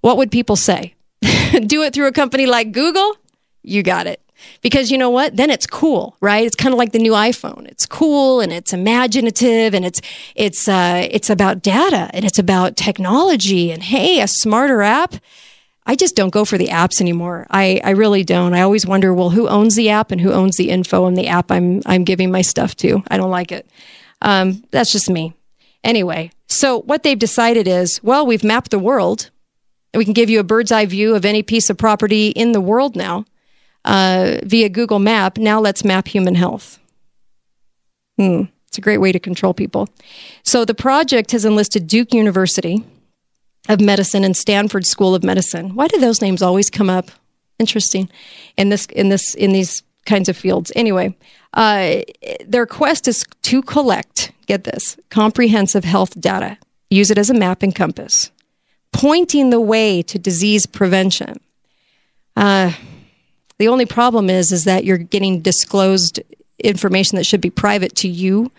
what would people say? do it through a company like Google? You got it. Because you know what? Then it's cool, right? It's kind of like the new iPhone. It's cool and it's imaginative and it's it's uh, it's about data and it's about technology and hey, a smarter app. I just don't go for the apps anymore. I, I really don't. I always wonder, well, who owns the app and who owns the info on the app I'm I'm giving my stuff to. I don't like it. Um, that's just me. Anyway, so what they've decided is, well, we've mapped the world. And we can give you a bird's eye view of any piece of property in the world now uh, via Google Map. Now let's map human health. Hmm. It's a great way to control people. So the project has enlisted Duke University of Medicine and Stanford School of Medicine. Why do those names always come up? Interesting. In this in this in these kinds of fields. Anyway, uh, their quest is to collect, get this, comprehensive health data, use it as a map and compass, pointing the way to disease prevention. Uh, the only problem is is that you're getting disclosed information that should be private to you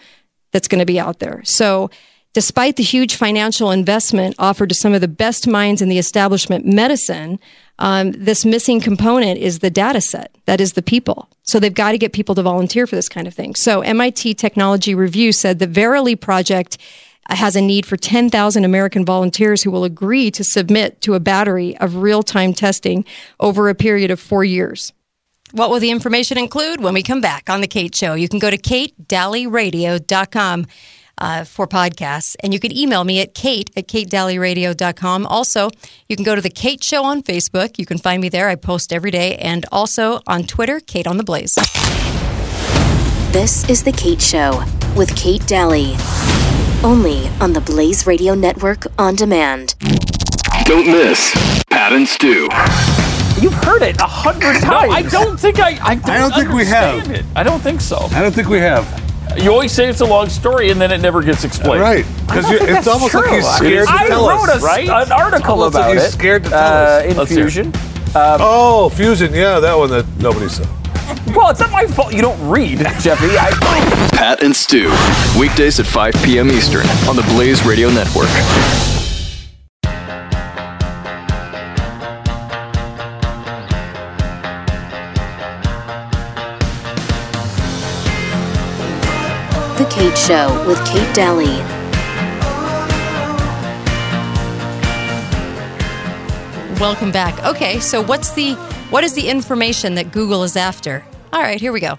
that's going to be out there. So despite the huge financial investment offered to some of the best minds in the establishment medicine, um, this missing component is the data set. That is the people. So they've got to get people to volunteer for this kind of thing. So MIT Technology Review said the Verily project has a need for 10,000 American volunteers who will agree to submit to a battery of real time testing over a period of four years. What will the information include when we come back on The Kate Show? You can go to katedalleyradio.com uh, for podcasts, and you can email me at kate at katedalleyradio.com. Also, you can go to The Kate Show on Facebook. You can find me there. I post every day, and also on Twitter, Kate on the Blaze. This is The Kate Show with Kate Dalley. Only on the Blaze Radio Network on demand. Don't miss Pat and Stu. You've heard it a hundred times. No, I don't think I. I don't, I don't think we have. It. I don't think so. I don't think we have. You always say it's a long story, and then it never gets explained. Right. Because it's almost like he's scared to I tell wrote us. a, right? an article Almost like about he's it. scared to tell uh, us. in Let's hear it. Fusion. oh, Fusion. Yeah, that one that nobody saw. Well, it's not my fault you don't read, Jeffy. I, Pat and Stu. Weekdays at 5 p.m. Eastern on the Blaze Radio Network. Show with Kate Dalley. Welcome back. Okay, so what's the what is the information that Google is after? All right, here we go.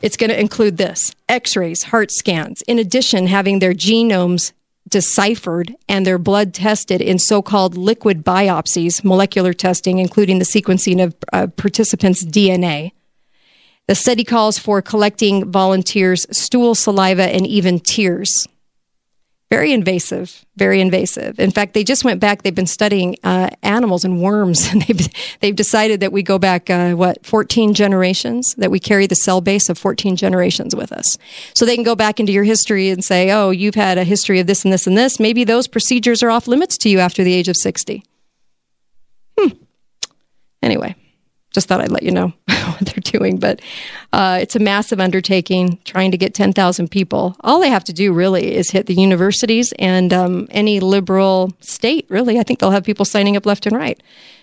It's going to include this: X-rays, heart scans. In addition, having their genomes deciphered and their blood tested in so-called liquid biopsies, molecular testing, including the sequencing of uh, participants' DNA. The study calls for collecting volunteers' stool, saliva, and even tears. Very invasive, very invasive. In fact, they just went back. They've been studying uh, animals and worms, and they've they've decided that we go back uh, what 14 generations. That we carry the cell base of 14 generations with us, so they can go back into your history and say, "Oh, you've had a history of this and this and this. Maybe those procedures are off limits to you after the age of 60." Hmm. Anyway, just thought I'd let you know what they're doing. But uh, it's a massive undertaking trying to get 10,000 people. All they have to do really is hit the universities and um, any liberal state, really. I think they'll have people signing up left and right.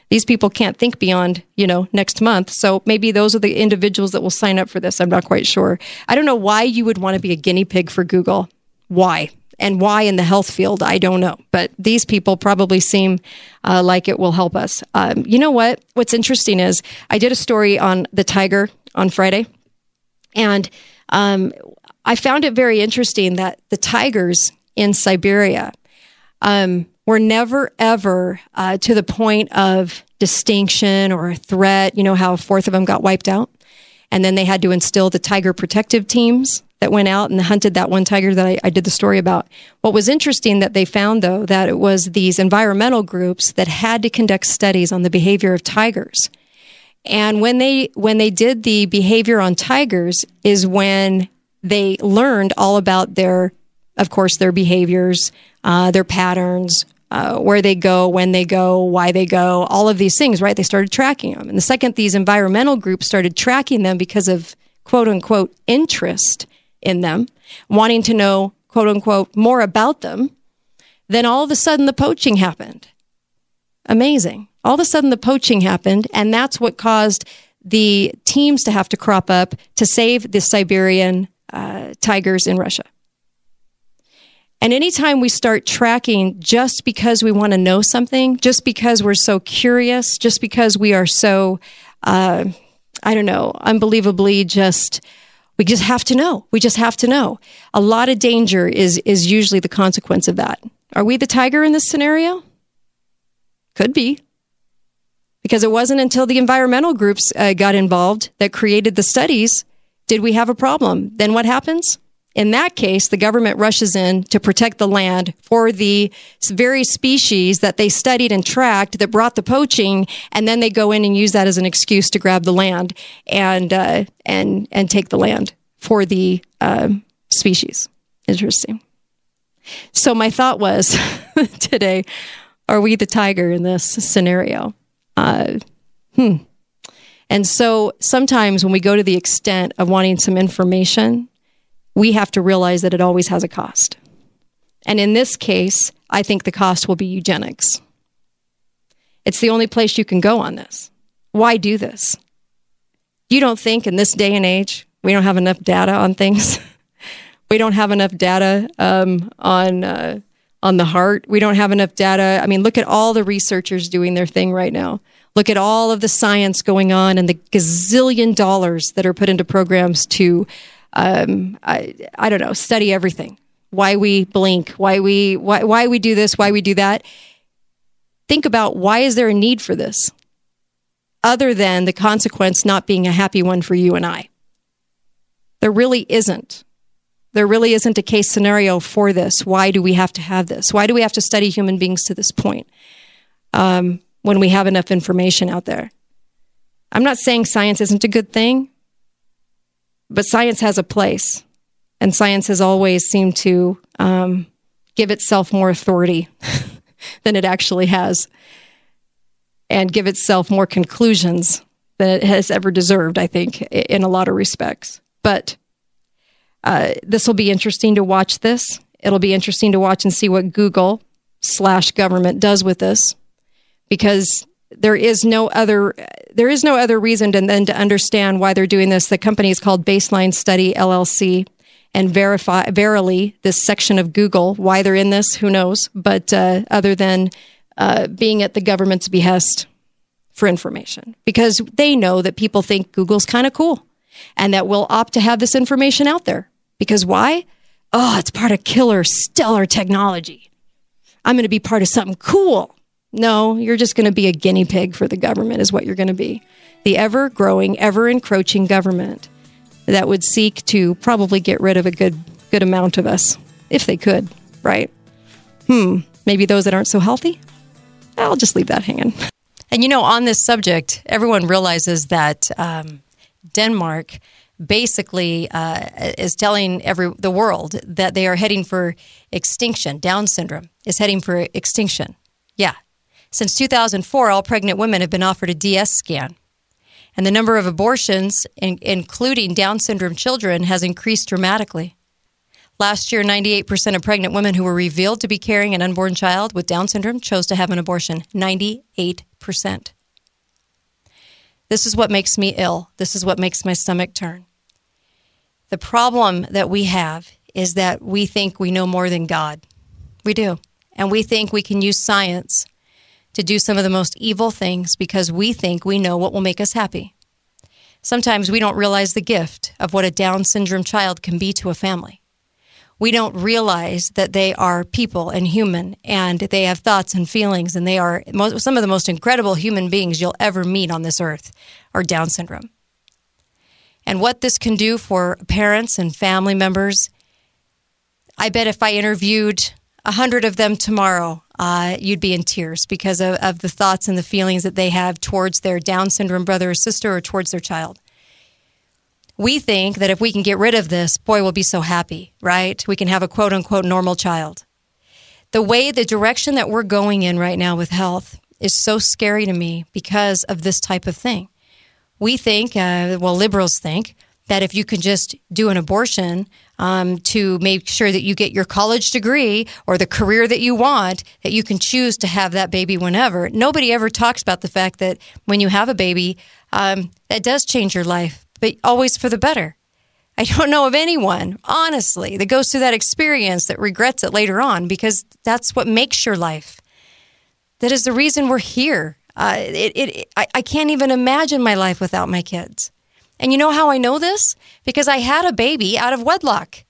These people can't think beyond, you know, next month. So maybe those are the individuals that will sign up for this. I'm not quite sure. I don't know why you would want to be a guinea pig for Google. Why? And why in the health field, I don't know. But these people probably seem uh, like it will help us. Um, you know what? What's interesting is I did a story on the tiger on Friday, and um, I found it very interesting that the tigers in Siberia um, were never ever uh, to the point of distinction or a threat. You know how a fourth of them got wiped out? And then they had to instill the tiger protective teams that went out and hunted that one tiger that I, I, did the story about. What was interesting that they found though, that it was these environmental groups that had to conduct studies on the behavior of tigers. And when they, when they did the behavior on tigers is when they learned all about their, of course, their behaviors, uh, their patterns, uh, where they go, when they go, why they go, all of these things, right? They started tracking them. And the second these environmental groups started tracking them because of quote unquote interest in them, wanting to know quote unquote more about them, then all of a sudden the poaching happened. Amazing. All of a sudden the poaching happened, and that's what caused the teams to have to crop up to save the Siberian uh, tigers in Russia. And anytime we start tracking just because we want to know something, just because we're so curious, just because we are so, uh, I don't know, unbelievably just, we just have to know. We just have to know. A lot of danger is, is usually the consequence of that. Are we the tiger in this scenario? Could be. Because it wasn't until the environmental groups uh, got involved that created the studies did we have a problem. Then what happens? In that case, the government rushes in to protect the land for the very species that they studied and tracked that brought the poaching, and then they go in and use that as an excuse to grab the land and uh, and and take the land for the uh, species. Interesting. So my thought was today: Are we the tiger in this scenario? Uh, hmm. And so sometimes when we go to the extent of wanting some information we have to realize that it always has a cost. And in this case, I think the cost will be eugenics. It's the only place you can go on this. Why do this? You don't think in this day and age we don't have enough data on things? we don't have enough data um, on uh, on the heart. We don't have enough data. I mean, look at all the researchers doing their thing right now. Look at all of the science going on and the gazillion dollars that are put into programs to, um, I, I don't know, study everything. Why we blink, why we why, why we do this, why we do that. Think about why is there a need for this, other than the consequence not being a happy one for you and I. There really isn't. There really isn't a case scenario for this. Why do we have to have this? Why do we have to study human beings to this point? Um, when we have enough information out there. I'm not saying science isn't a good thing, but science has a place. And science has always seemed to um, give itself more authority than it actually has and give itself more conclusions than it has ever deserved, I think, in a lot of respects. But uh, this will be interesting to watch this. It'll be interesting to watch and see what Google slash government does with this because there is no other there is no other reason than, than to understand why they're doing this. The company is called Baseline Study LLC, and verify verily this section of Google why they're in this. Who knows? But uh, other than uh, being at the government's behest for information, because they know that people think Google's kind of cool, and that we'll opt to have this information out there. Because why? Oh, it's part of killer stellar technology. I'm going to be part of something cool. No, you're just going to be a guinea pig for the government, is what you're going to be. The ever growing, ever encroaching government that would seek to probably get rid of a good, good amount of us, if they could, right? Hmm, maybe those that aren't so healthy? I'll just leave that hanging. And you know, on this subject, everyone realizes that um, Denmark basically uh, is telling every the world that they are heading for extinction. Down syndrome is heading for extinction. Yeah, since 2004, all pregnant women have been offered a DS scan. And the number of abortions, in, including Down syndrome children, has increased dramatically. Last year, 98% of pregnant women who were revealed to be carrying an unborn child with Down syndrome chose to have an abortion. 98%. This is what makes me ill. This is what makes my stomach turn. The problem that we have is that we think we know more than God. We do. And we think we can use science to do some of the most evil things because we think we know what will make us happy. Sometimes we don't realize the gift of what a Down syndrome child can be to a family. We don't realize that they are people and human and they have thoughts and feelings and they are most, some of the most incredible human beings you'll ever meet on this earth are Down syndrome. And what this can do for parents and family members, I bet if I interviewed a hundred of them tomorrow, uh, you'd be in tears because of, of the thoughts and the feelings that they have towards their Down syndrome brother or sister or towards their child. We think that if we can get rid of this, boy, we'll be so happy, right? We can have a quote unquote normal child. The way, the direction that we're going in right now with health is so scary to me because of this type of thing. We think, uh, well, liberals think, that if you can just do an abortion um, to make sure that you get your college degree or the career that you want, that you can choose to have that baby whenever. Nobody ever talks about the fact that when you have a baby, um, that does change your life, but always for the better. I don't know of anyone, honestly, that goes through that experience that regrets it later on because that's what makes your life. That is the reason we're here. Uh, it, it, I, I can't even imagine my life without my kids. And you know how I know this? Because I had a baby out of wedlock.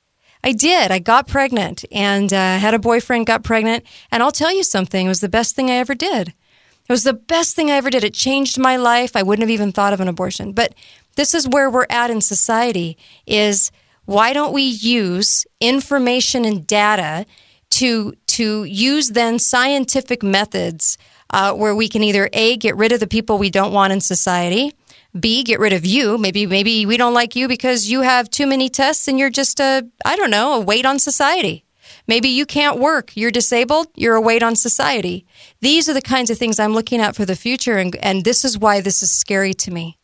I did. I got pregnant and uh, had a boyfriend, got pregnant. And I'll tell you something, it was the best thing I ever did. It was the best thing I ever did. It changed my life. I wouldn't have even thought of an abortion. But this is where we're at in society is why don't we use information and data to to use then scientific methods uh, where we can either a get rid of the people we don't want in society B, get rid of you. Maybe maybe we don't like you because you have too many tests and you're just a I don't know, a weight on society. Maybe you can't work, you're disabled, you're a weight on society. These are the kinds of things I'm looking at for the future and and this is why this is scary to me.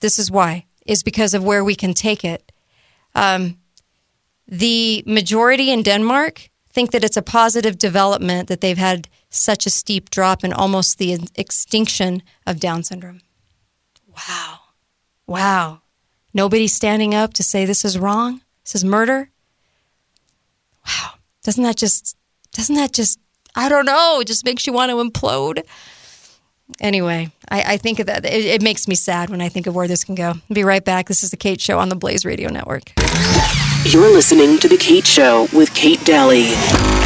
This is why is because of where we can take it. Um, the majority in Denmark think that it's a positive development that they've had such a steep drop in almost the extinction of Down syndrome. Wow. Wow. Nobody standing up to say this is wrong? This is murder? Wow. Doesn't that just, doesn't that just, I don't know, it just makes you want to implode? Anyway, I, I think that. It, it makes me sad when I think of where this can go. Be right back. This is the Kate Show on the Blaze Radio Network. You're listening to The Kate Show with Kate Dalley.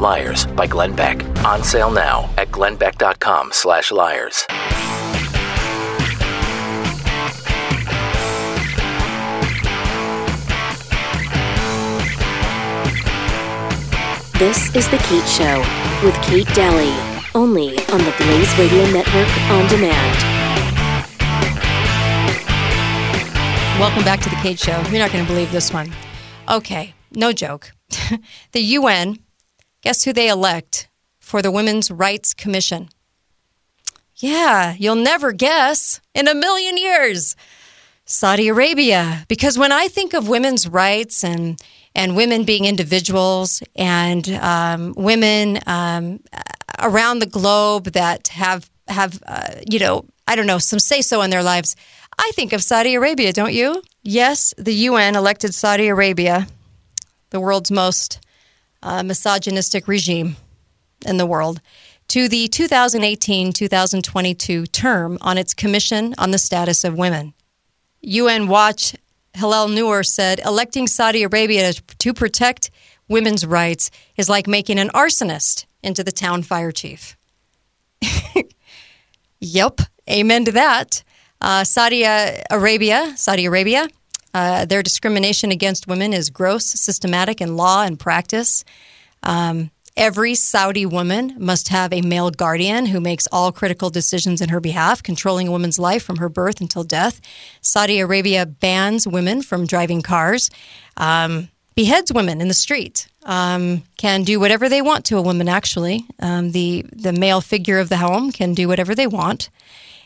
Liars by Glenn Beck. On sale now at glennbeck.com slash liars. This is The Kate Show with Kate Dalley. Only on the Blaze Radio Network, on demand. Welcome back to the Kate Show. You're not going to believe this one. Okay, no joke. the UN, guess who they elect for the Women's Rights Commission? Yeah, you'll never guess in a million years. Saudi Arabia. Because when I think of women's rights and and women being individuals and um, women um, around the globe that have have uh, you know I don't know some say so in their lives, I think of Saudi Arabia. Don't you? Yes, the UN elected Saudi Arabia, the world's most uh, misogynistic regime in the world, to the 2018 2022 term on its Commission on the Status of Women. UN Watch Hillel Neuer said electing Saudi Arabia to protect women's rights is like making an arsonist into the town fire chief. yep, amen to that. Uh, Saudi Arabia, Saudi Arabia, uh, their discrimination against women is gross, systematic in law and practice. Um, Every Saudi woman must have a male guardian who makes all critical decisions in her behalf, controlling a woman's life from her birth until death. Saudi Arabia bans women from driving cars, um, beheads women in the street, um, can do whatever they want to a woman, actually. Um, the, the male figure of the home can do whatever they want.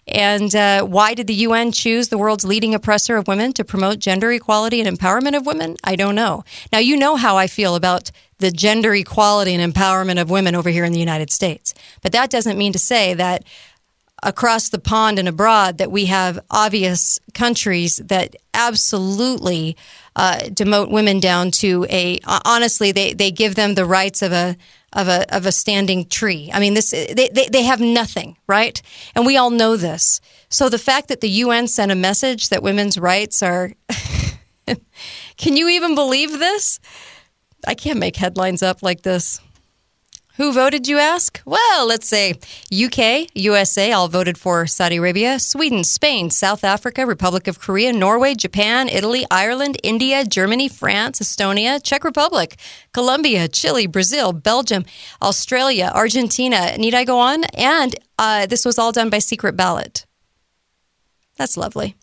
And uh, why did the UN choose the world's leading oppressor of women to promote gender equality and empowerment of women? I don't know. Now, you know how I feel about the gender equality and empowerment of women over here in the United States. But that doesn't mean to say that across the pond and abroad that we have obvious countries that absolutely uh, demote women down to a honestly they, they give them the rights of a of a of a standing tree. I mean this they, they, they have nothing, right? And we all know this. So the fact that the UN sent a message that women's rights are can you even believe this? I can't make headlines up like this. Who voted, you ask? Well, let's say UK, USA, all voted for Saudi Arabia, Sweden, Spain, South Africa, Republic of Korea, Norway, Japan, Italy, Ireland, India, Germany, France, Estonia, Czech Republic, Colombia, Chile, Brazil, Belgium, Australia, Argentina. Need I go on? And uh, this was all done by secret ballot. That's lovely.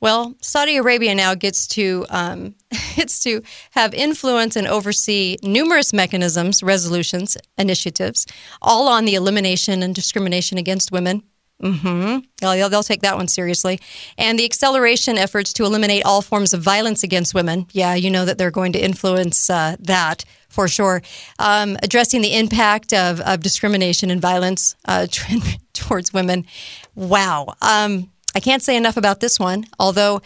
Well, Saudi Arabia now gets to um, gets to have influence and oversee numerous mechanisms, resolutions, initiatives, all on the elimination and discrimination against women. Mm-hmm. They'll, they'll take that one seriously. And the acceleration efforts to eliminate all forms of violence against women. Yeah, you know that they're going to influence uh, that for sure. Um, addressing the impact of, of discrimination and violence uh, towards women. Wow. Um, I can't say enough about this one, although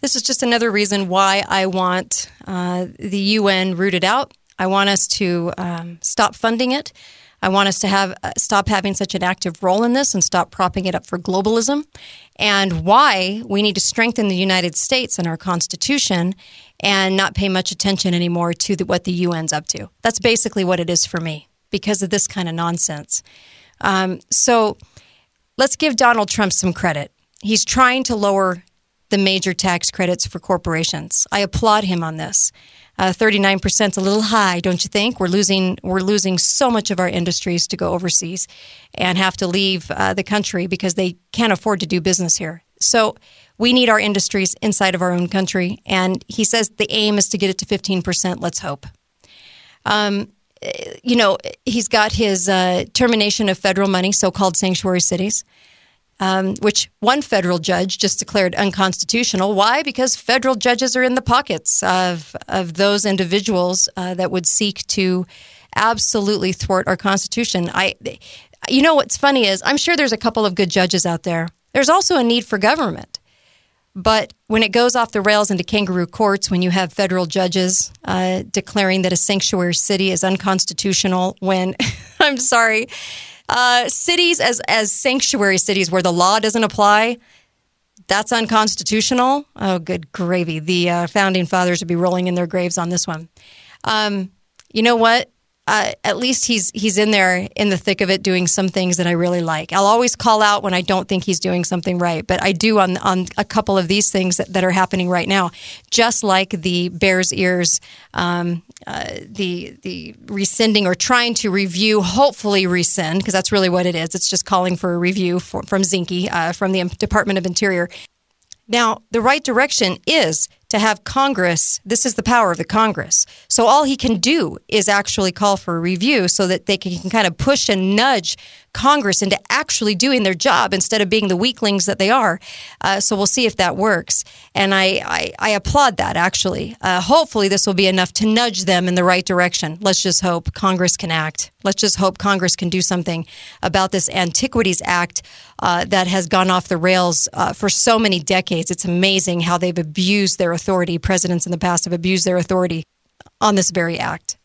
this is just another reason why I want uh, the UN rooted out. I want us to um, stop funding it. I want us to have uh, stop having such an active role in this and stop propping it up for globalism. And why we need to strengthen the United States and our Constitution and not pay much attention anymore to the, what the UN's up to. That's basically what it is for me because of this kind of nonsense. Um, so let's give Donald Trump some credit. He's trying to lower the major tax credits for corporations. I applaud him on this. Uh, 39% is a little high, don't you think? We're losing we're losing so much of our industries to go overseas and have to leave uh, the country because they can't afford to do business here. So we need our industries inside of our own country. And he says the aim is to get it to 15%. Let's hope. Um, you know, he's got his uh, termination of federal money, so called sanctuary cities. Um, which one federal judge just declared unconstitutional. Why? Because federal judges are in the pockets of of those individuals uh, that would seek to absolutely thwart our Constitution. I, you know, what's funny is I'm sure there's a couple of good judges out there. There's also a need for government. But when it goes off the rails into kangaroo courts, when you have federal judges uh, declaring that a sanctuary city is unconstitutional, when I'm sorry, uh, cities as as sanctuary cities where the law doesn't apply, that's unconstitutional. Oh, good gravy! The uh, founding fathers would be rolling in their graves on this one. Um, you know what? Uh, at least he's he's in there in the thick of it, doing some things that I really like. I'll always call out when I don't think he's doing something right, but I do on on a couple of these things that, that are happening right now. Just like the Bears ears, um, uh, the the rescinding or trying to review, hopefully rescind, because that's really what it is. It's just calling for a review for, from Zinke uh, from the Department of Interior. Now, the right direction is to have Congress, this is the power of the Congress. So all he can do is actually call for a review so that they can, can, kind of push and nudge Congress into actually doing their job instead of being the weaklings that they are. Uh, so we'll see if that works. And I, I, I applaud that actually. Uh, hopefully, this will be enough to nudge them in the right direction. Let's just hope Congress can act. Let's just hope Congress can do something about this Antiquities Act uh, that has gone off the rails uh, for so many decades. It's amazing how they've abused their authority. Presidents in the past have abused their authority on this very act.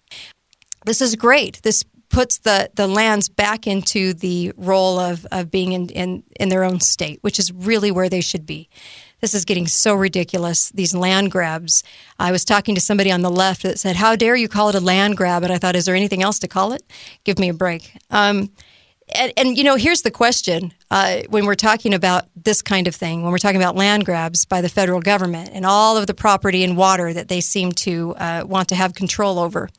This is great. This puts the, the lands back into the role of, of being in, in, in their own state, which is really where they should be. This is getting so ridiculous, these land grabs. I was talking to somebody on the left that said, How dare you call it a land grab? And I thought, Is there anything else to call it? Give me a break. Um, and, and, you know, here's the question uh, when we're talking about this kind of thing, when we're talking about land grabs by the federal government and all of the property and water that they seem to uh, want to have control over.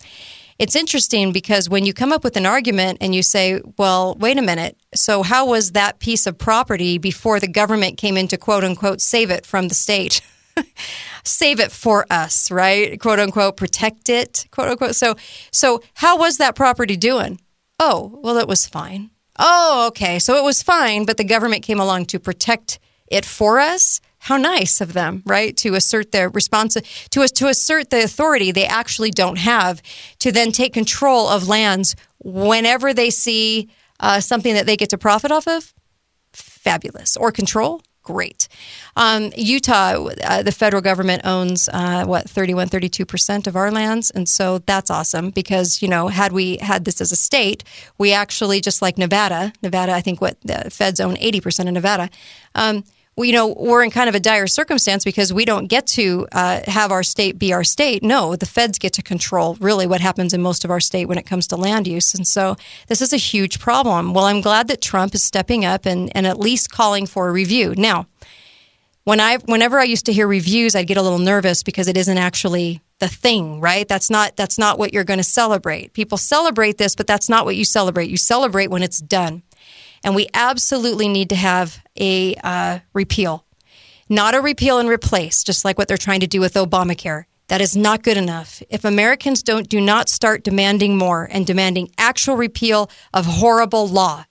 It's interesting because when you come up with an argument and you say, well, wait a minute, so how was that piece of property before the government came in to quote unquote save it from the state? save it for us, right? Quote unquote, protect it, quote unquote. So, so how was that property doing? Oh, well, it was fine. Oh, okay. So it was fine, but the government came along to protect it for us. How nice of them, right? To assert their response to us to assert the authority they actually don't have to then take control of lands whenever they see uh, something that they get to profit off of. Fabulous or control great. Um, Utah, uh, the federal government owns uh, what 31, 32 percent of our lands, and so that's awesome because you know had we had this as a state, we actually just like Nevada, Nevada, I think what the feds own eighty percent of Nevada. Um, you know, we're in kind of a dire circumstance because we don't get to uh, have our state be our state. No, the feds get to control really what happens in most of our state when it comes to land use. And so this is a huge problem. Well, I'm glad that Trump is stepping up and, and at least calling for a review. Now, when I, whenever I used to hear reviews, I'd get a little nervous because it isn't actually the thing, right? That's not that's not what you're going to celebrate. People celebrate this, but that's not what you celebrate. You celebrate when it's done. And we absolutely need to have a uh, repeal, not a repeal and replace, just like what they're trying to do with Obamacare. That is not good enough. If Americans don't do not start demanding more and demanding actual repeal of horrible law,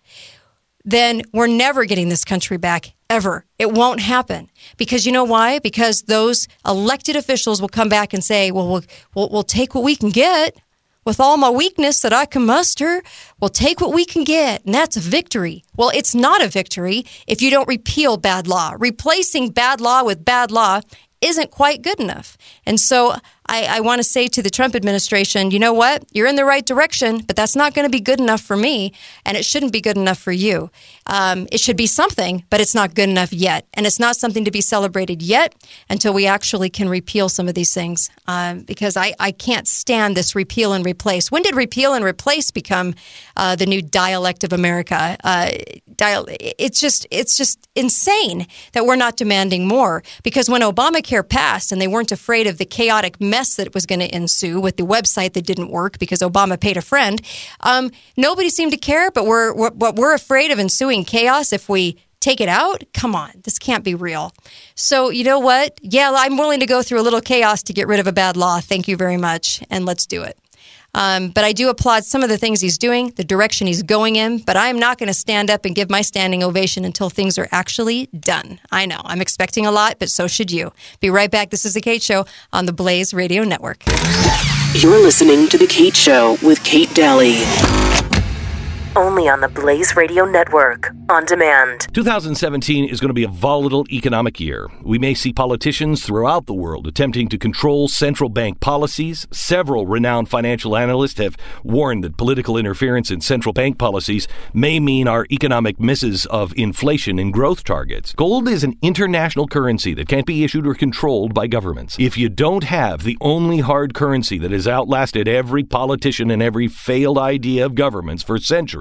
then we're never getting this country back ever. It won't happen because you know why? Because those elected officials will come back and say, "Well, we'll we'll, we'll take what we can get." With all my weakness that I can muster, we'll take what we can get, and that's a victory. Well, it's not a victory if you don't repeal bad law. Replacing bad law with bad law isn't quite good enough. And so I, I want to say to the Trump administration, you know what? You're in the right direction, but that's not going to be good enough for me, and it shouldn't be good enough for you. Um, it should be something, but it's not good enough yet. And it's not something to be celebrated yet until we actually can repeal some of these things. Um, because I, I can't stand this repeal and replace. When did repeal and replace become uh, the new dialect of America? Uh, dial- it's just it's just insane that we're not demanding more. Because when Obamacare passed and they weren't afraid of the chaotic mess that was going to ensue with the website that didn't work because Obama paid a friend. Um, nobody seemed to care, but we're, we're, we're afraid of ensuing chaos if we take it out? Come on, this can't be real. So, you know what? Yeah, I'm willing to go through a little chaos to get rid of a bad law. Thank you very much. And let's do it. Um, but I do applaud some of the things he's doing, the direction he's going in. But I'm not going to stand up and give my standing ovation until things are actually done. I know I'm expecting a lot, but so should you. Be right back. This is the Kate Show on the Blaze Radio Network. You're listening to The Kate Show with Kate Dalley. Only on the Blaze Radio Network, on demand. 2017 is going to be a volatile economic year. We may see politicians throughout the world attempting to control central bank policies. Several renowned financial analysts have warned that political interference in central bank policies may mean our economic misses of inflation and growth targets. Gold is an international currency that can't be issued or controlled by governments. If you don't have the only hard currency that has outlasted every politician and every failed idea of governments for centuries,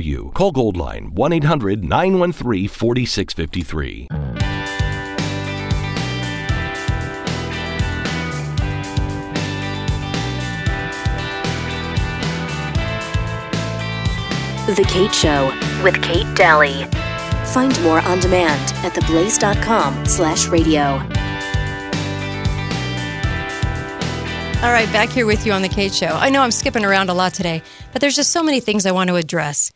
you. Call Goldline 1 800 913 4653. The Kate Show with Kate Dalley. Find more on demand at theblaze.com slash radio. All right, back here with you on the Kate Show. I know I'm skipping around a lot today, but there's just so many things I want to address.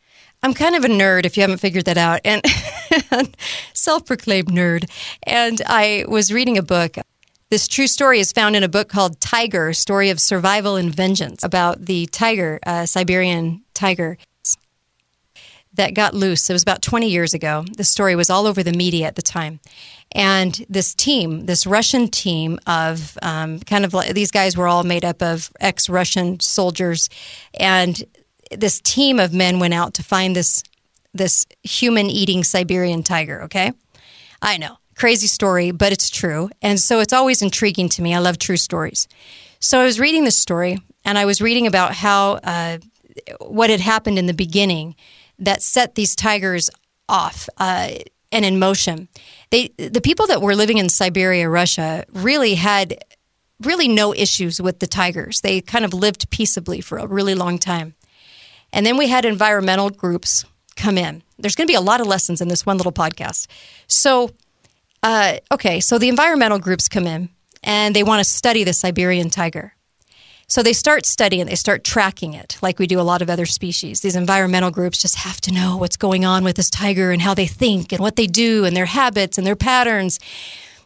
I'm kind of a nerd, if you haven't figured that out, and self-proclaimed nerd. And I was reading a book. This true story is found in a book called Tiger: Story of Survival and Vengeance, about the tiger, uh, Siberian tiger that got loose. It was about 20 years ago. The story was all over the media at the time. And this team, this Russian team of um, kind of like these guys were all made up of ex Russian soldiers. And this team of men went out to find this, this human eating Siberian tiger, okay? I know. Crazy story, but it's true. And so it's always intriguing to me. I love true stories. So I was reading this story and I was reading about how uh, what had happened in the beginning that set these tigers off uh, and in motion. They, the people that were living in Siberia, Russia, really had really no issues with the tigers. They kind of lived peaceably for a really long time. And then we had environmental groups come in. There's going to be a lot of lessons in this one little podcast. So, uh, okay, so the environmental groups come in and they want to study the Siberian tiger. So they start studying, they start tracking it, like we do a lot of other species. These environmental groups just have to know what's going on with this tiger and how they think and what they do and their habits and their patterns.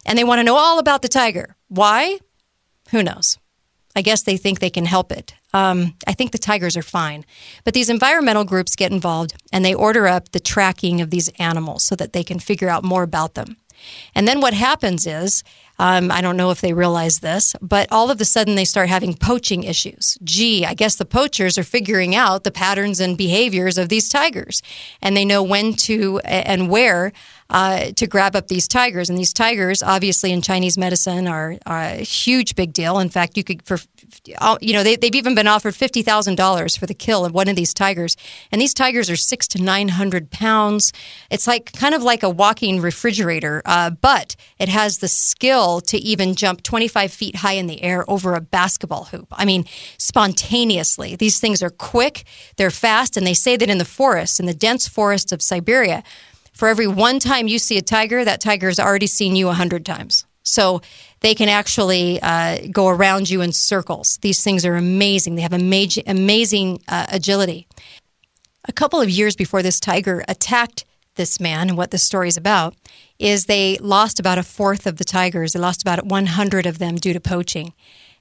And they want to know all about the tiger. Why? Who knows? I guess they think they can help it. Um, I think the tigers are fine. But these environmental groups get involved and they order up the tracking of these animals so that they can figure out more about them. And then what happens is, um, I don't know if they realize this, but all of a sudden they start having poaching issues. Gee, I guess the poachers are figuring out the patterns and behaviors of these tigers, and they know when to and where uh, to grab up these tigers. And these tigers, obviously, in Chinese medicine, are, are a huge big deal. In fact, you could for you know they, they've even been offered fifty thousand dollars for the kill of one of these tigers. And these tigers are six to nine hundred pounds. It's like kind of like a walking refrigerator, uh, but it has the skill to even jump twenty five feet high in the air over a basketball hoop. I mean, spontaneously. These things are quick, they're fast, and they say that in the forests, in the dense forests of Siberia for every one time you see a tiger, that tiger has already seen you a hundred times. So they can actually uh, go around you in circles. These things are amazing. They have amazing, amazing uh, agility. A couple of years before this tiger attacked this man, and what this story is about, is they lost about a fourth of the tigers. They lost about 100 of them due to poaching.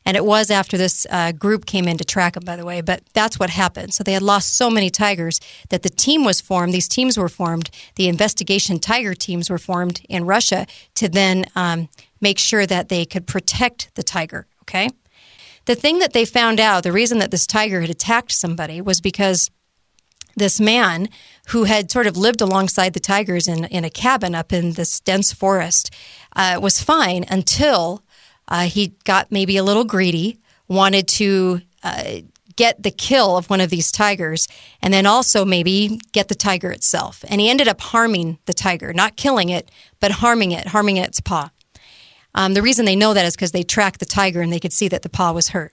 And it was after this uh, group came in to track them, by the way. But that's what happened. So they had lost so many tigers that the team was formed. These teams were formed. The investigation tiger teams were formed in Russia to then um, make sure that they could protect the tiger. Okay. The thing that they found out, the reason that this tiger had attacked somebody was because this man who had sort of lived alongside the tigers in, in a cabin up in this dense forest uh, was fine until uh, he got maybe a little greedy, wanted to uh, get the kill of one of these tigers and then also maybe get the tiger itself. And he ended up harming the tiger, not killing it, but harming it, harming its paw. Um, the reason they know that is because they tracked the tiger and they could see that the paw was hurt.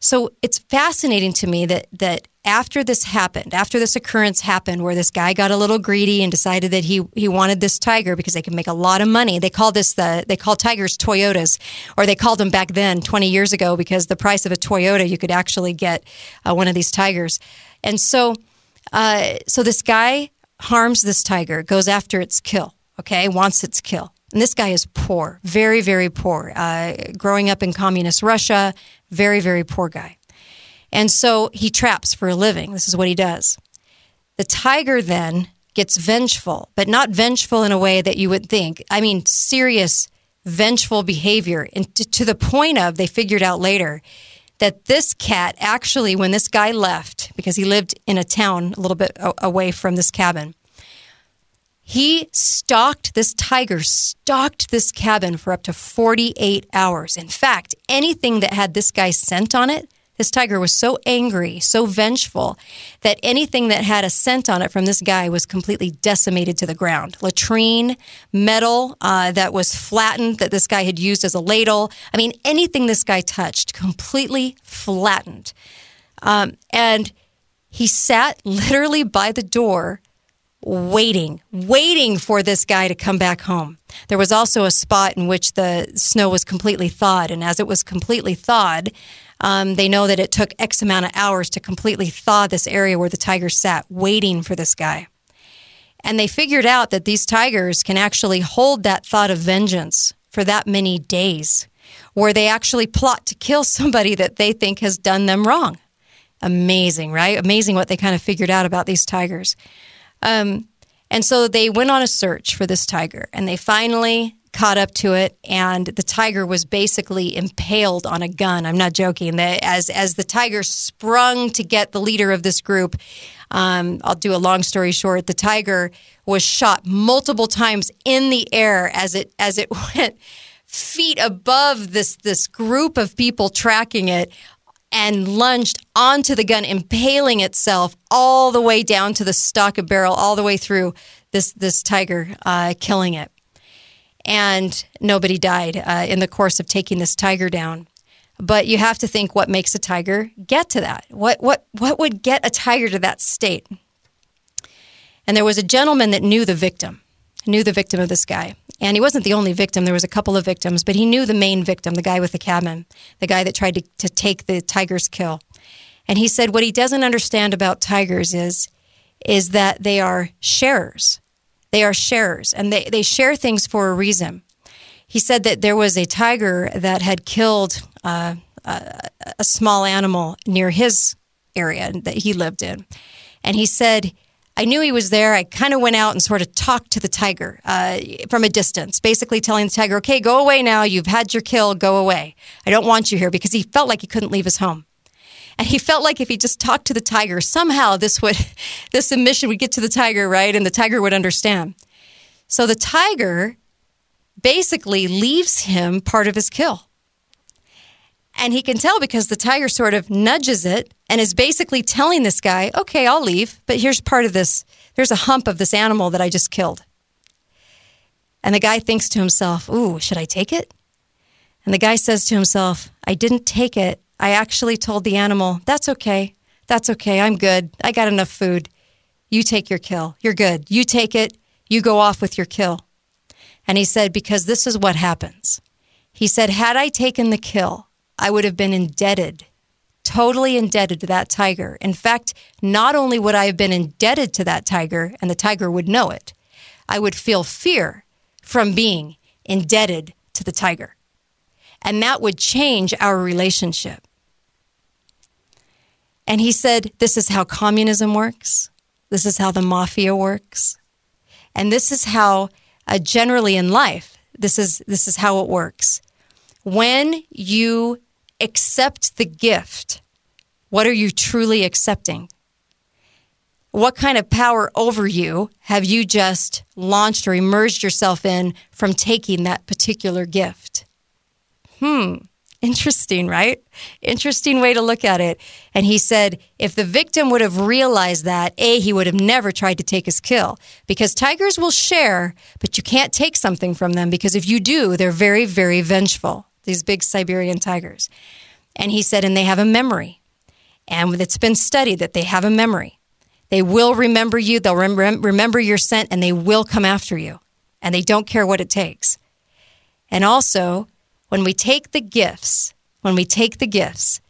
So it's fascinating to me that that after this happened, after this occurrence happened, where this guy got a little greedy and decided that he he wanted this tiger because they could make a lot of money. They call this the they call tigers Toyotas, or they called them back then, twenty years ago, because the price of a Toyota you could actually get uh, one of these tigers. And so, uh, so this guy harms this tiger, goes after its kill. Okay, wants its kill. And this guy is poor, very, very poor. Uh, growing up in communist Russia, very, very poor guy. And so he traps for a living. This is what he does. The tiger then gets vengeful, but not vengeful in a way that you would think. I mean, serious, vengeful behavior. And to, to the point of, they figured out later that this cat actually, when this guy left, because he lived in a town a little bit away from this cabin, he stalked this tiger, stalked this cabin for up to 48 hours. In fact, anything that had this guy's scent on it, this tiger was so angry, so vengeful, that anything that had a scent on it from this guy was completely decimated to the ground. Latrine, metal uh, that was flattened that this guy had used as a ladle. I mean, anything this guy touched, completely flattened. Um, and he sat literally by the door waiting, waiting for this guy to come back home. There was also a spot in which the snow was completely thawed, and as it was completely thawed, um, they know that it took X amount of hours to completely thaw this area where the tiger sat, waiting for this guy. And they figured out that these tigers can actually hold that thought of vengeance for that many days, where they actually plot to kill somebody that they think has done them wrong. Amazing, right? Amazing what they kind of figured out about these tigers. Um, and so they went on a search for this tiger and they finally caught up to it and the tiger was basically impaled on a gun. I'm not joking. That as as the tiger sprung to get the leader of this group um, i'll do a long story short the tiger was shot multiple times in the air as it as it went feet above this this group of people tracking it and lunged onto the gun, impaling itself all the way down to the stock of barrel, all the way through this this tiger, uh, killing it. And nobody died uh, in the course of taking this tiger down. But you have to think what makes a tiger get to that. What what what would get a tiger to that state? And there was a gentleman that knew the victim, knew the victim of this guy. And he wasn't the only victim. There was a couple of victims, but he knew the main victim, the guy with the cabin, the guy that tried to, to take the tiger's kill. And he said what he doesn't understand about tigers is is that they are sharers. They are sharers and they, they share things for a reason. He said that there was a tiger that had killed uh, a, a small animal near his area that he lived in. And he said I knew he was there. I kind of went out and sort of talked to the tiger uh, from a distance, basically telling the tiger, okay, go away now. You've had your kill. Go away. I don't want you here because he felt like he couldn't leave his home. And he felt like if he just talked to the tiger, somehow this would, this submission would get to the tiger, right? And the tiger would understand. So the tiger basically leaves him part of his kill. And he can tell because the tiger sort of nudges it and is basically telling this guy, okay, I'll leave, but here's part of this. There's a hump of this animal that I just killed. And the guy thinks to himself, ooh, should I take it? And the guy says to himself, I didn't take it. I actually told the animal, that's okay. That's okay. I'm good. I got enough food. You take your kill. You're good. You take it. You go off with your kill. And he said, because this is what happens. He said, had I taken the kill, I would have been indebted, totally indebted to that tiger. In fact, not only would I have been indebted to that tiger, and the tiger would know it, I would feel fear from being indebted to the tiger. And that would change our relationship. And he said, This is how communism works. This is how the mafia works. And this is how, uh, generally in life, this is, this is how it works. When you accept the gift, what are you truly accepting? What kind of power over you have you just launched or immersed yourself in from taking that particular gift? Hmm, Interesting, right? Interesting way to look at it. And he said if the victim would have realized that, A, he would have never tried to take his kill because tigers will share, but you can't take something from them because if you do, they're very, very vengeful, these big Siberian tigers. And he said, and they have a memory. And it's been studied that they have a memory. They will remember you, they'll rem- remember your scent, and they will come after you. And they don't care what it takes. And also, when we take the gifts, when we take the gifts,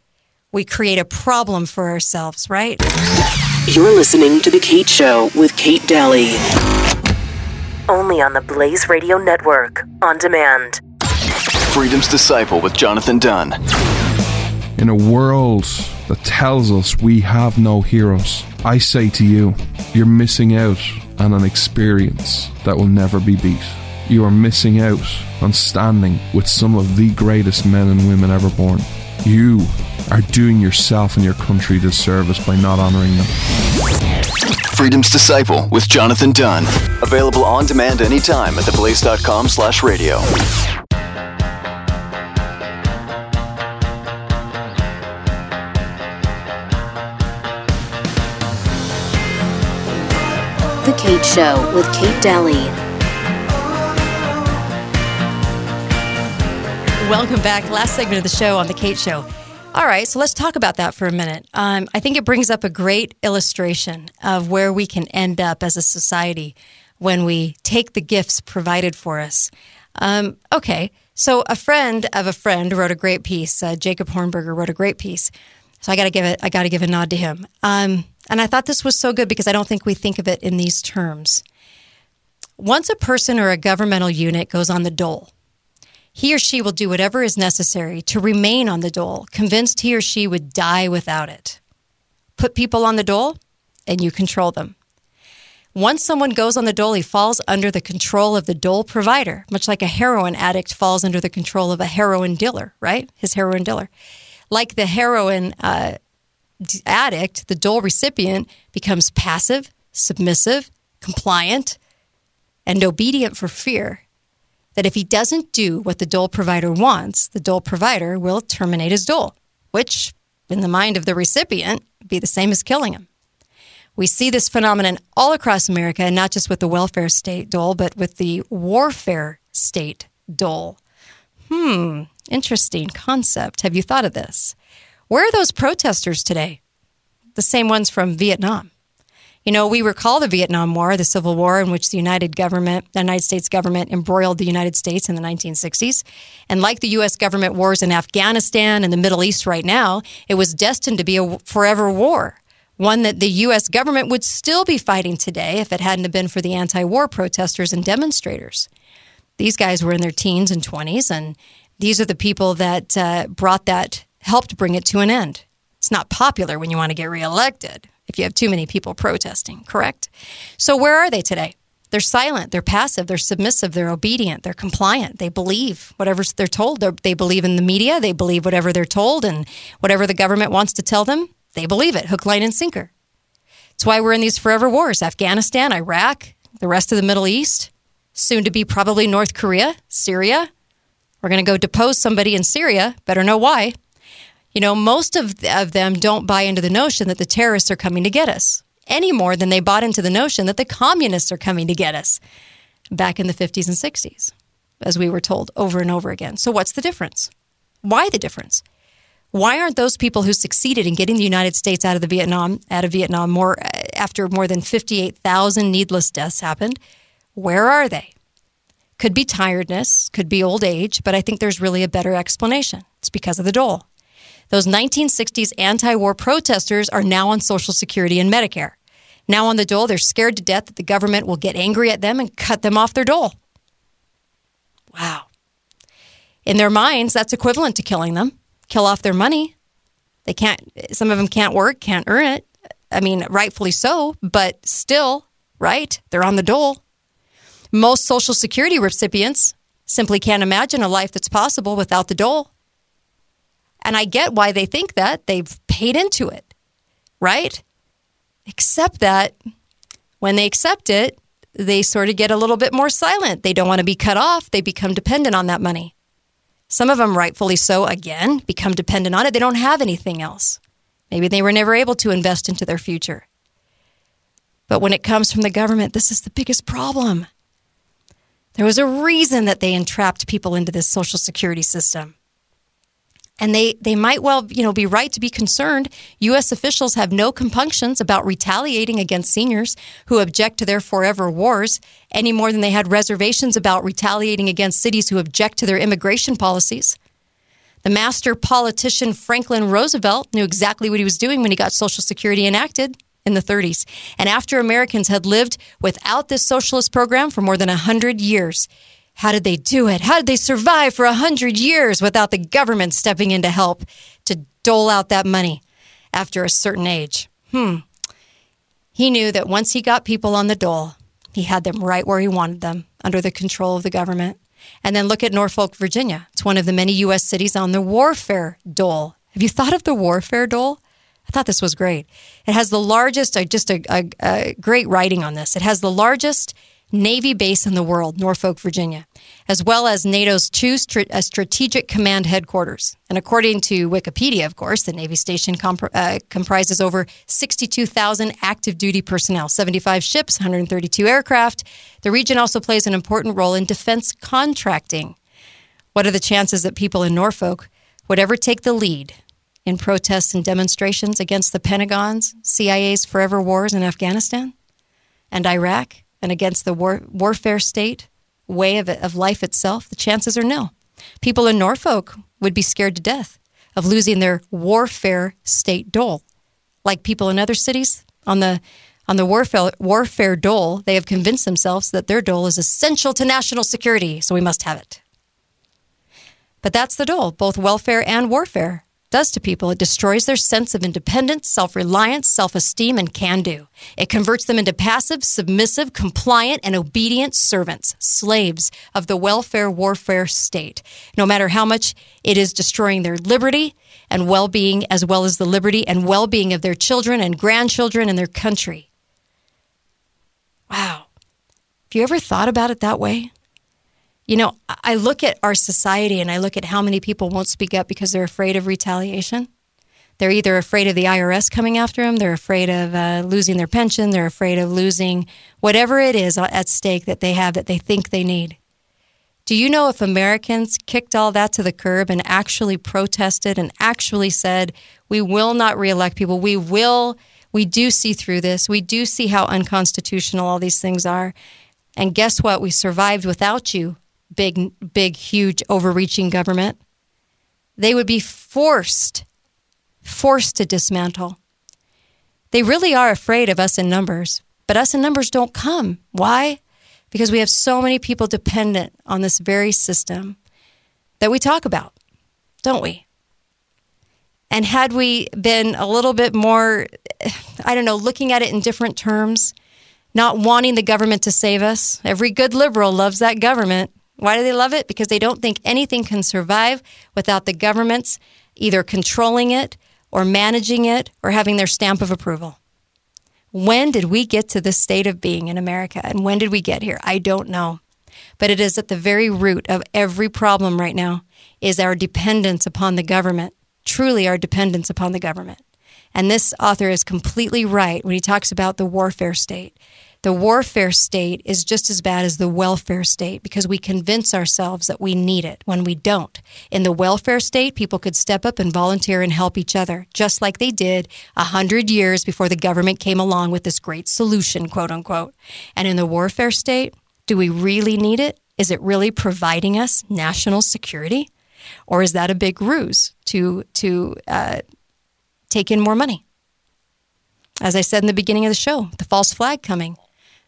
we create a problem for ourselves, right? You're listening to The Kate Show with Kate Dalley. Only on the Blaze Radio Network, on demand. Freedom's Disciple with Jonathan Dunn. In a world that tells us we have no heroes, I say to you, you're missing out on an experience that will never be beat you are missing out on standing with some of the greatest men and women ever born. You are doing yourself and your country disservice by not honoring them. Freedom's Disciple with Jonathan Dunn. Available on demand anytime at theblaze.com slash radio. Kate Show with Kate Dalley. Welcome back. Last segment of the show on The Kate Show. All right, so let's talk about that for a minute. Um, I think it brings up a great illustration of where we can end up as a society when we take the gifts provided for us. Um, okay, so a friend of a friend wrote a great piece. Uh, Jacob Hornberger wrote a great piece. So I got to give it. I got to give a nod to him. Um, and I thought this was so good because I don't think we think of it in these terms. Once a person or a governmental unit goes on the dole, he or she will do whatever is necessary to remain on the dole, convinced he or she would die without it. Put people on the dole, and you control them. Once someone goes on the dole, he falls under the control of the dole provider, much like a heroin addict falls under the control of a heroin dealer, right? His heroin dealer. Like the heroin uh, addict, the dole recipient becomes passive, submissive, compliant, and obedient for fear that if he doesn't do what the dole provider wants, the dole provider will terminate his dole, which, in the mind of the recipient, be the same as killing him. We see this phenomenon all across America, and not just with the welfare state dole, but with the warfare state dole. Hmm, interesting concept. Have you thought of this? Where are those protesters today? The same ones from Vietnam. You know, we recall the Vietnam War, the Civil War, in which the United government, the United States government, embroiled the United States in the 1960s. And like the U.S. government wars in Afghanistan and the Middle East right now, it was destined to be a forever war. One that the U.S. government would still be fighting today if it hadn't been for the anti war protesters and demonstrators. These guys were in their teens and 20s, and these are the people that uh, brought that, helped bring it to an end. It's not popular when you want to get reelected if you have too many people protesting, correct? So where are they today? They're silent, they're passive, they're submissive, they're obedient, they're compliant, they believe whatever they're told. They're, they believe in the media, they believe whatever they're told, and whatever the government wants to tell them, they believe it, hook, line, and sinker. It's why we're in these forever wars Afghanistan, Iraq, the rest of the Middle East, soon to be probably North Korea, Syria. We're going to go depose somebody in Syria, better know why. You know, most of, of them don't buy into the notion that the terrorists are coming to get us any more than they bought into the notion that the communists are coming to get us back in the 50s and 60s, as we were told over and over again. So, what's the difference? Why the difference? Why aren't those people who succeeded in getting the United States out of the Vietnam out of Vietnam more after more than 58,000 needless deaths happened? Where are they? Could be tiredness, could be old age, but I think there's really a better explanation. It's because of the dole. Those 1960s anti war protesters are now on Social Security and Medicare. Now on the dole, they're scared to death that the government will get angry at them and cut them off their dole. Wow. In their minds, that's equivalent to killing them, kill off their money. They can't, some of them can't work, can't earn it. I mean, rightfully so, but still, right? They're on the dole. Most Social Security recipients simply can't imagine a life that's possible without the dole. And I get why they think that. They've paid into it, right? Except that when they accept it, they sort of get a little bit more silent. They don't want to be cut off, they become dependent on that money. Some of them, rightfully so, again, become dependent on it. They don't have anything else. Maybe they were never able to invest into their future. But when it comes from the government, this is the biggest problem. There was a reason that they entrapped people into this social security system. And they, they might well, you know, be right to be concerned. U.S. officials have no compunctions about retaliating against seniors who object to their forever wars any more than they had reservations about retaliating against cities who object to their immigration policies. The master politician Franklin Roosevelt knew exactly what he was doing when he got Social Security enacted in the 30s. And after Americans had lived without this socialist program for more than 100 years, how did they do it? How did they survive for a 100 years without the government stepping in to help to dole out that money after a certain age? Hmm. He knew that once he got people on the dole, he had them right where he wanted them, under the control of the government. And then look at Norfolk, Virginia. It's one of the many U.S. cities on the warfare dole. Have you thought of the warfare dole? I thought this was great. It has the largest, uh, just a, a, a great writing on this. It has the largest Navy base in the world, Norfolk, Virginia, as well as NATO's two uh, strategic command headquarters. And according to Wikipedia, of course, the Navy station comp- uh, comprises over 62,000 active duty personnel, 75 ships, 132 aircraft. The region also plays an important role in defense contracting. What are the chances that people in Norfolk would ever take the lead in protests and demonstrations against the Pentagon's, CIA's forever wars in Afghanistan and Iraq? And against the war, warfare state way of, of life itself, the chances are nil. People in Norfolk would be scared to death of losing their warfare state dole. Like people in other cities on the on the warfare warfare dole, they have convinced themselves that their dole is essential to national security, so we must have it. But that's the dole, both welfare and warfare does to people. It destroys their sense of independence, self reliance, self esteem, and can do. It converts them into passive, submissive, compliant, and obedient servants, slaves of the welfare warfare state, no matter how much it is destroying their liberty and well being, as well as the liberty and well being of their children and grandchildren and their country. Wow. Have you ever thought about it that way? You know, I look at our society and I look at how many people won't speak up because they're afraid of retaliation. They're either afraid of the IRS coming after them, they're afraid of uh, losing their pension, they're afraid of losing whatever it is at stake that they have that they think they need. Do you know if Americans kicked all that to the curb and actually protested and actually said, we will not reelect people, we will, we do see through this, we do see how unconstitutional all these things are. And guess what? We survived without you big, big, huge, overreaching government, they would be forced, forced to dismantle. They really are afraid of us in numbers, but us in numbers don't come. Why? Because we have so many people dependent on this very system that we talk about, don't we? And had we been a little bit more, I don't know, looking at it in different terms, not wanting the government to save us, every good liberal loves that government. Why do they love it? Because they don't think anything can survive without the governments either controlling it or managing it or having their stamp of approval. When did we get to this state of being in America? And when did we get here? I don't know. But it is at the very root of every problem right now is our dependence upon the government, truly our dependence upon the government. And this author is completely right when he talks about the warfare state. The warfare state is just as bad as the welfare state because we convince ourselves that we need it when we don't. In the welfare state, people could step up and volunteer and help each other, just like they did a hundred years before the government came along with this great solution, quote unquote. And in the warfare state, do we really need it? Is it really providing us national security? Or is that a big ruse to, to uh, take in more money? As I said in the beginning of the show, the false flag coming.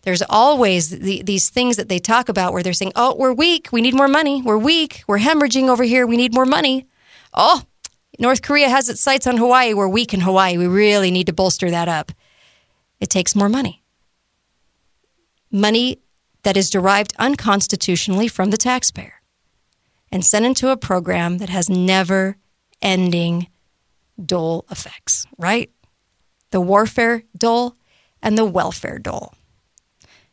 There's always the, these things that they talk about where they're saying, oh, we're weak. We need more money. We're weak. We're hemorrhaging over here. We need more money. Oh, North Korea has its sights on Hawaii. We're weak in Hawaii. We really need to bolster that up. It takes more money. Money that is derived unconstitutionally from the taxpayer and sent into a program that has never ending dole effects, right? The warfare dole and the welfare dole.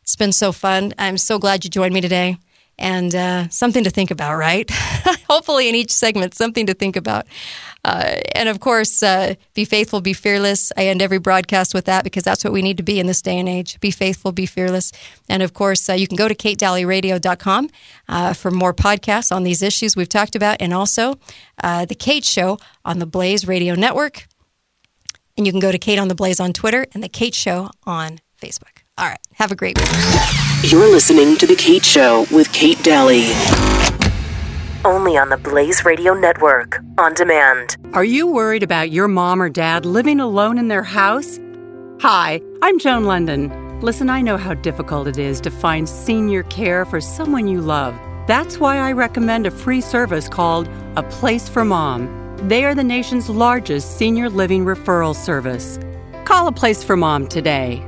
It's been so fun. I'm so glad you joined me today. and uh, something to think about, right? Hopefully, in each segment, something to think about. Uh, and of course, uh, be faithful, be fearless. I end every broadcast with that because that's what we need to be in this day and age. Be faithful, be fearless. And of course, uh, you can go to katedalleyradio.com uh, for more podcasts on these issues we've talked about, and also uh, The Kate Show on the Blaze Radio Network. And you can go to Kate on the Blaze on Twitter and The Kate Show on Facebook. All right. Have a great week. You're listening to The Kate Show with Kate Dalley. Only on the Blaze Radio Network, on demand. Are you worried about your mom or dad living alone in their house? Hi, I'm Joan Lunden. Listen, I know how difficult it is to find senior care for someone you love. That's why I recommend a free service called A Place for Mom. They are the nation's largest senior living referral service. Call A Place for Mom today.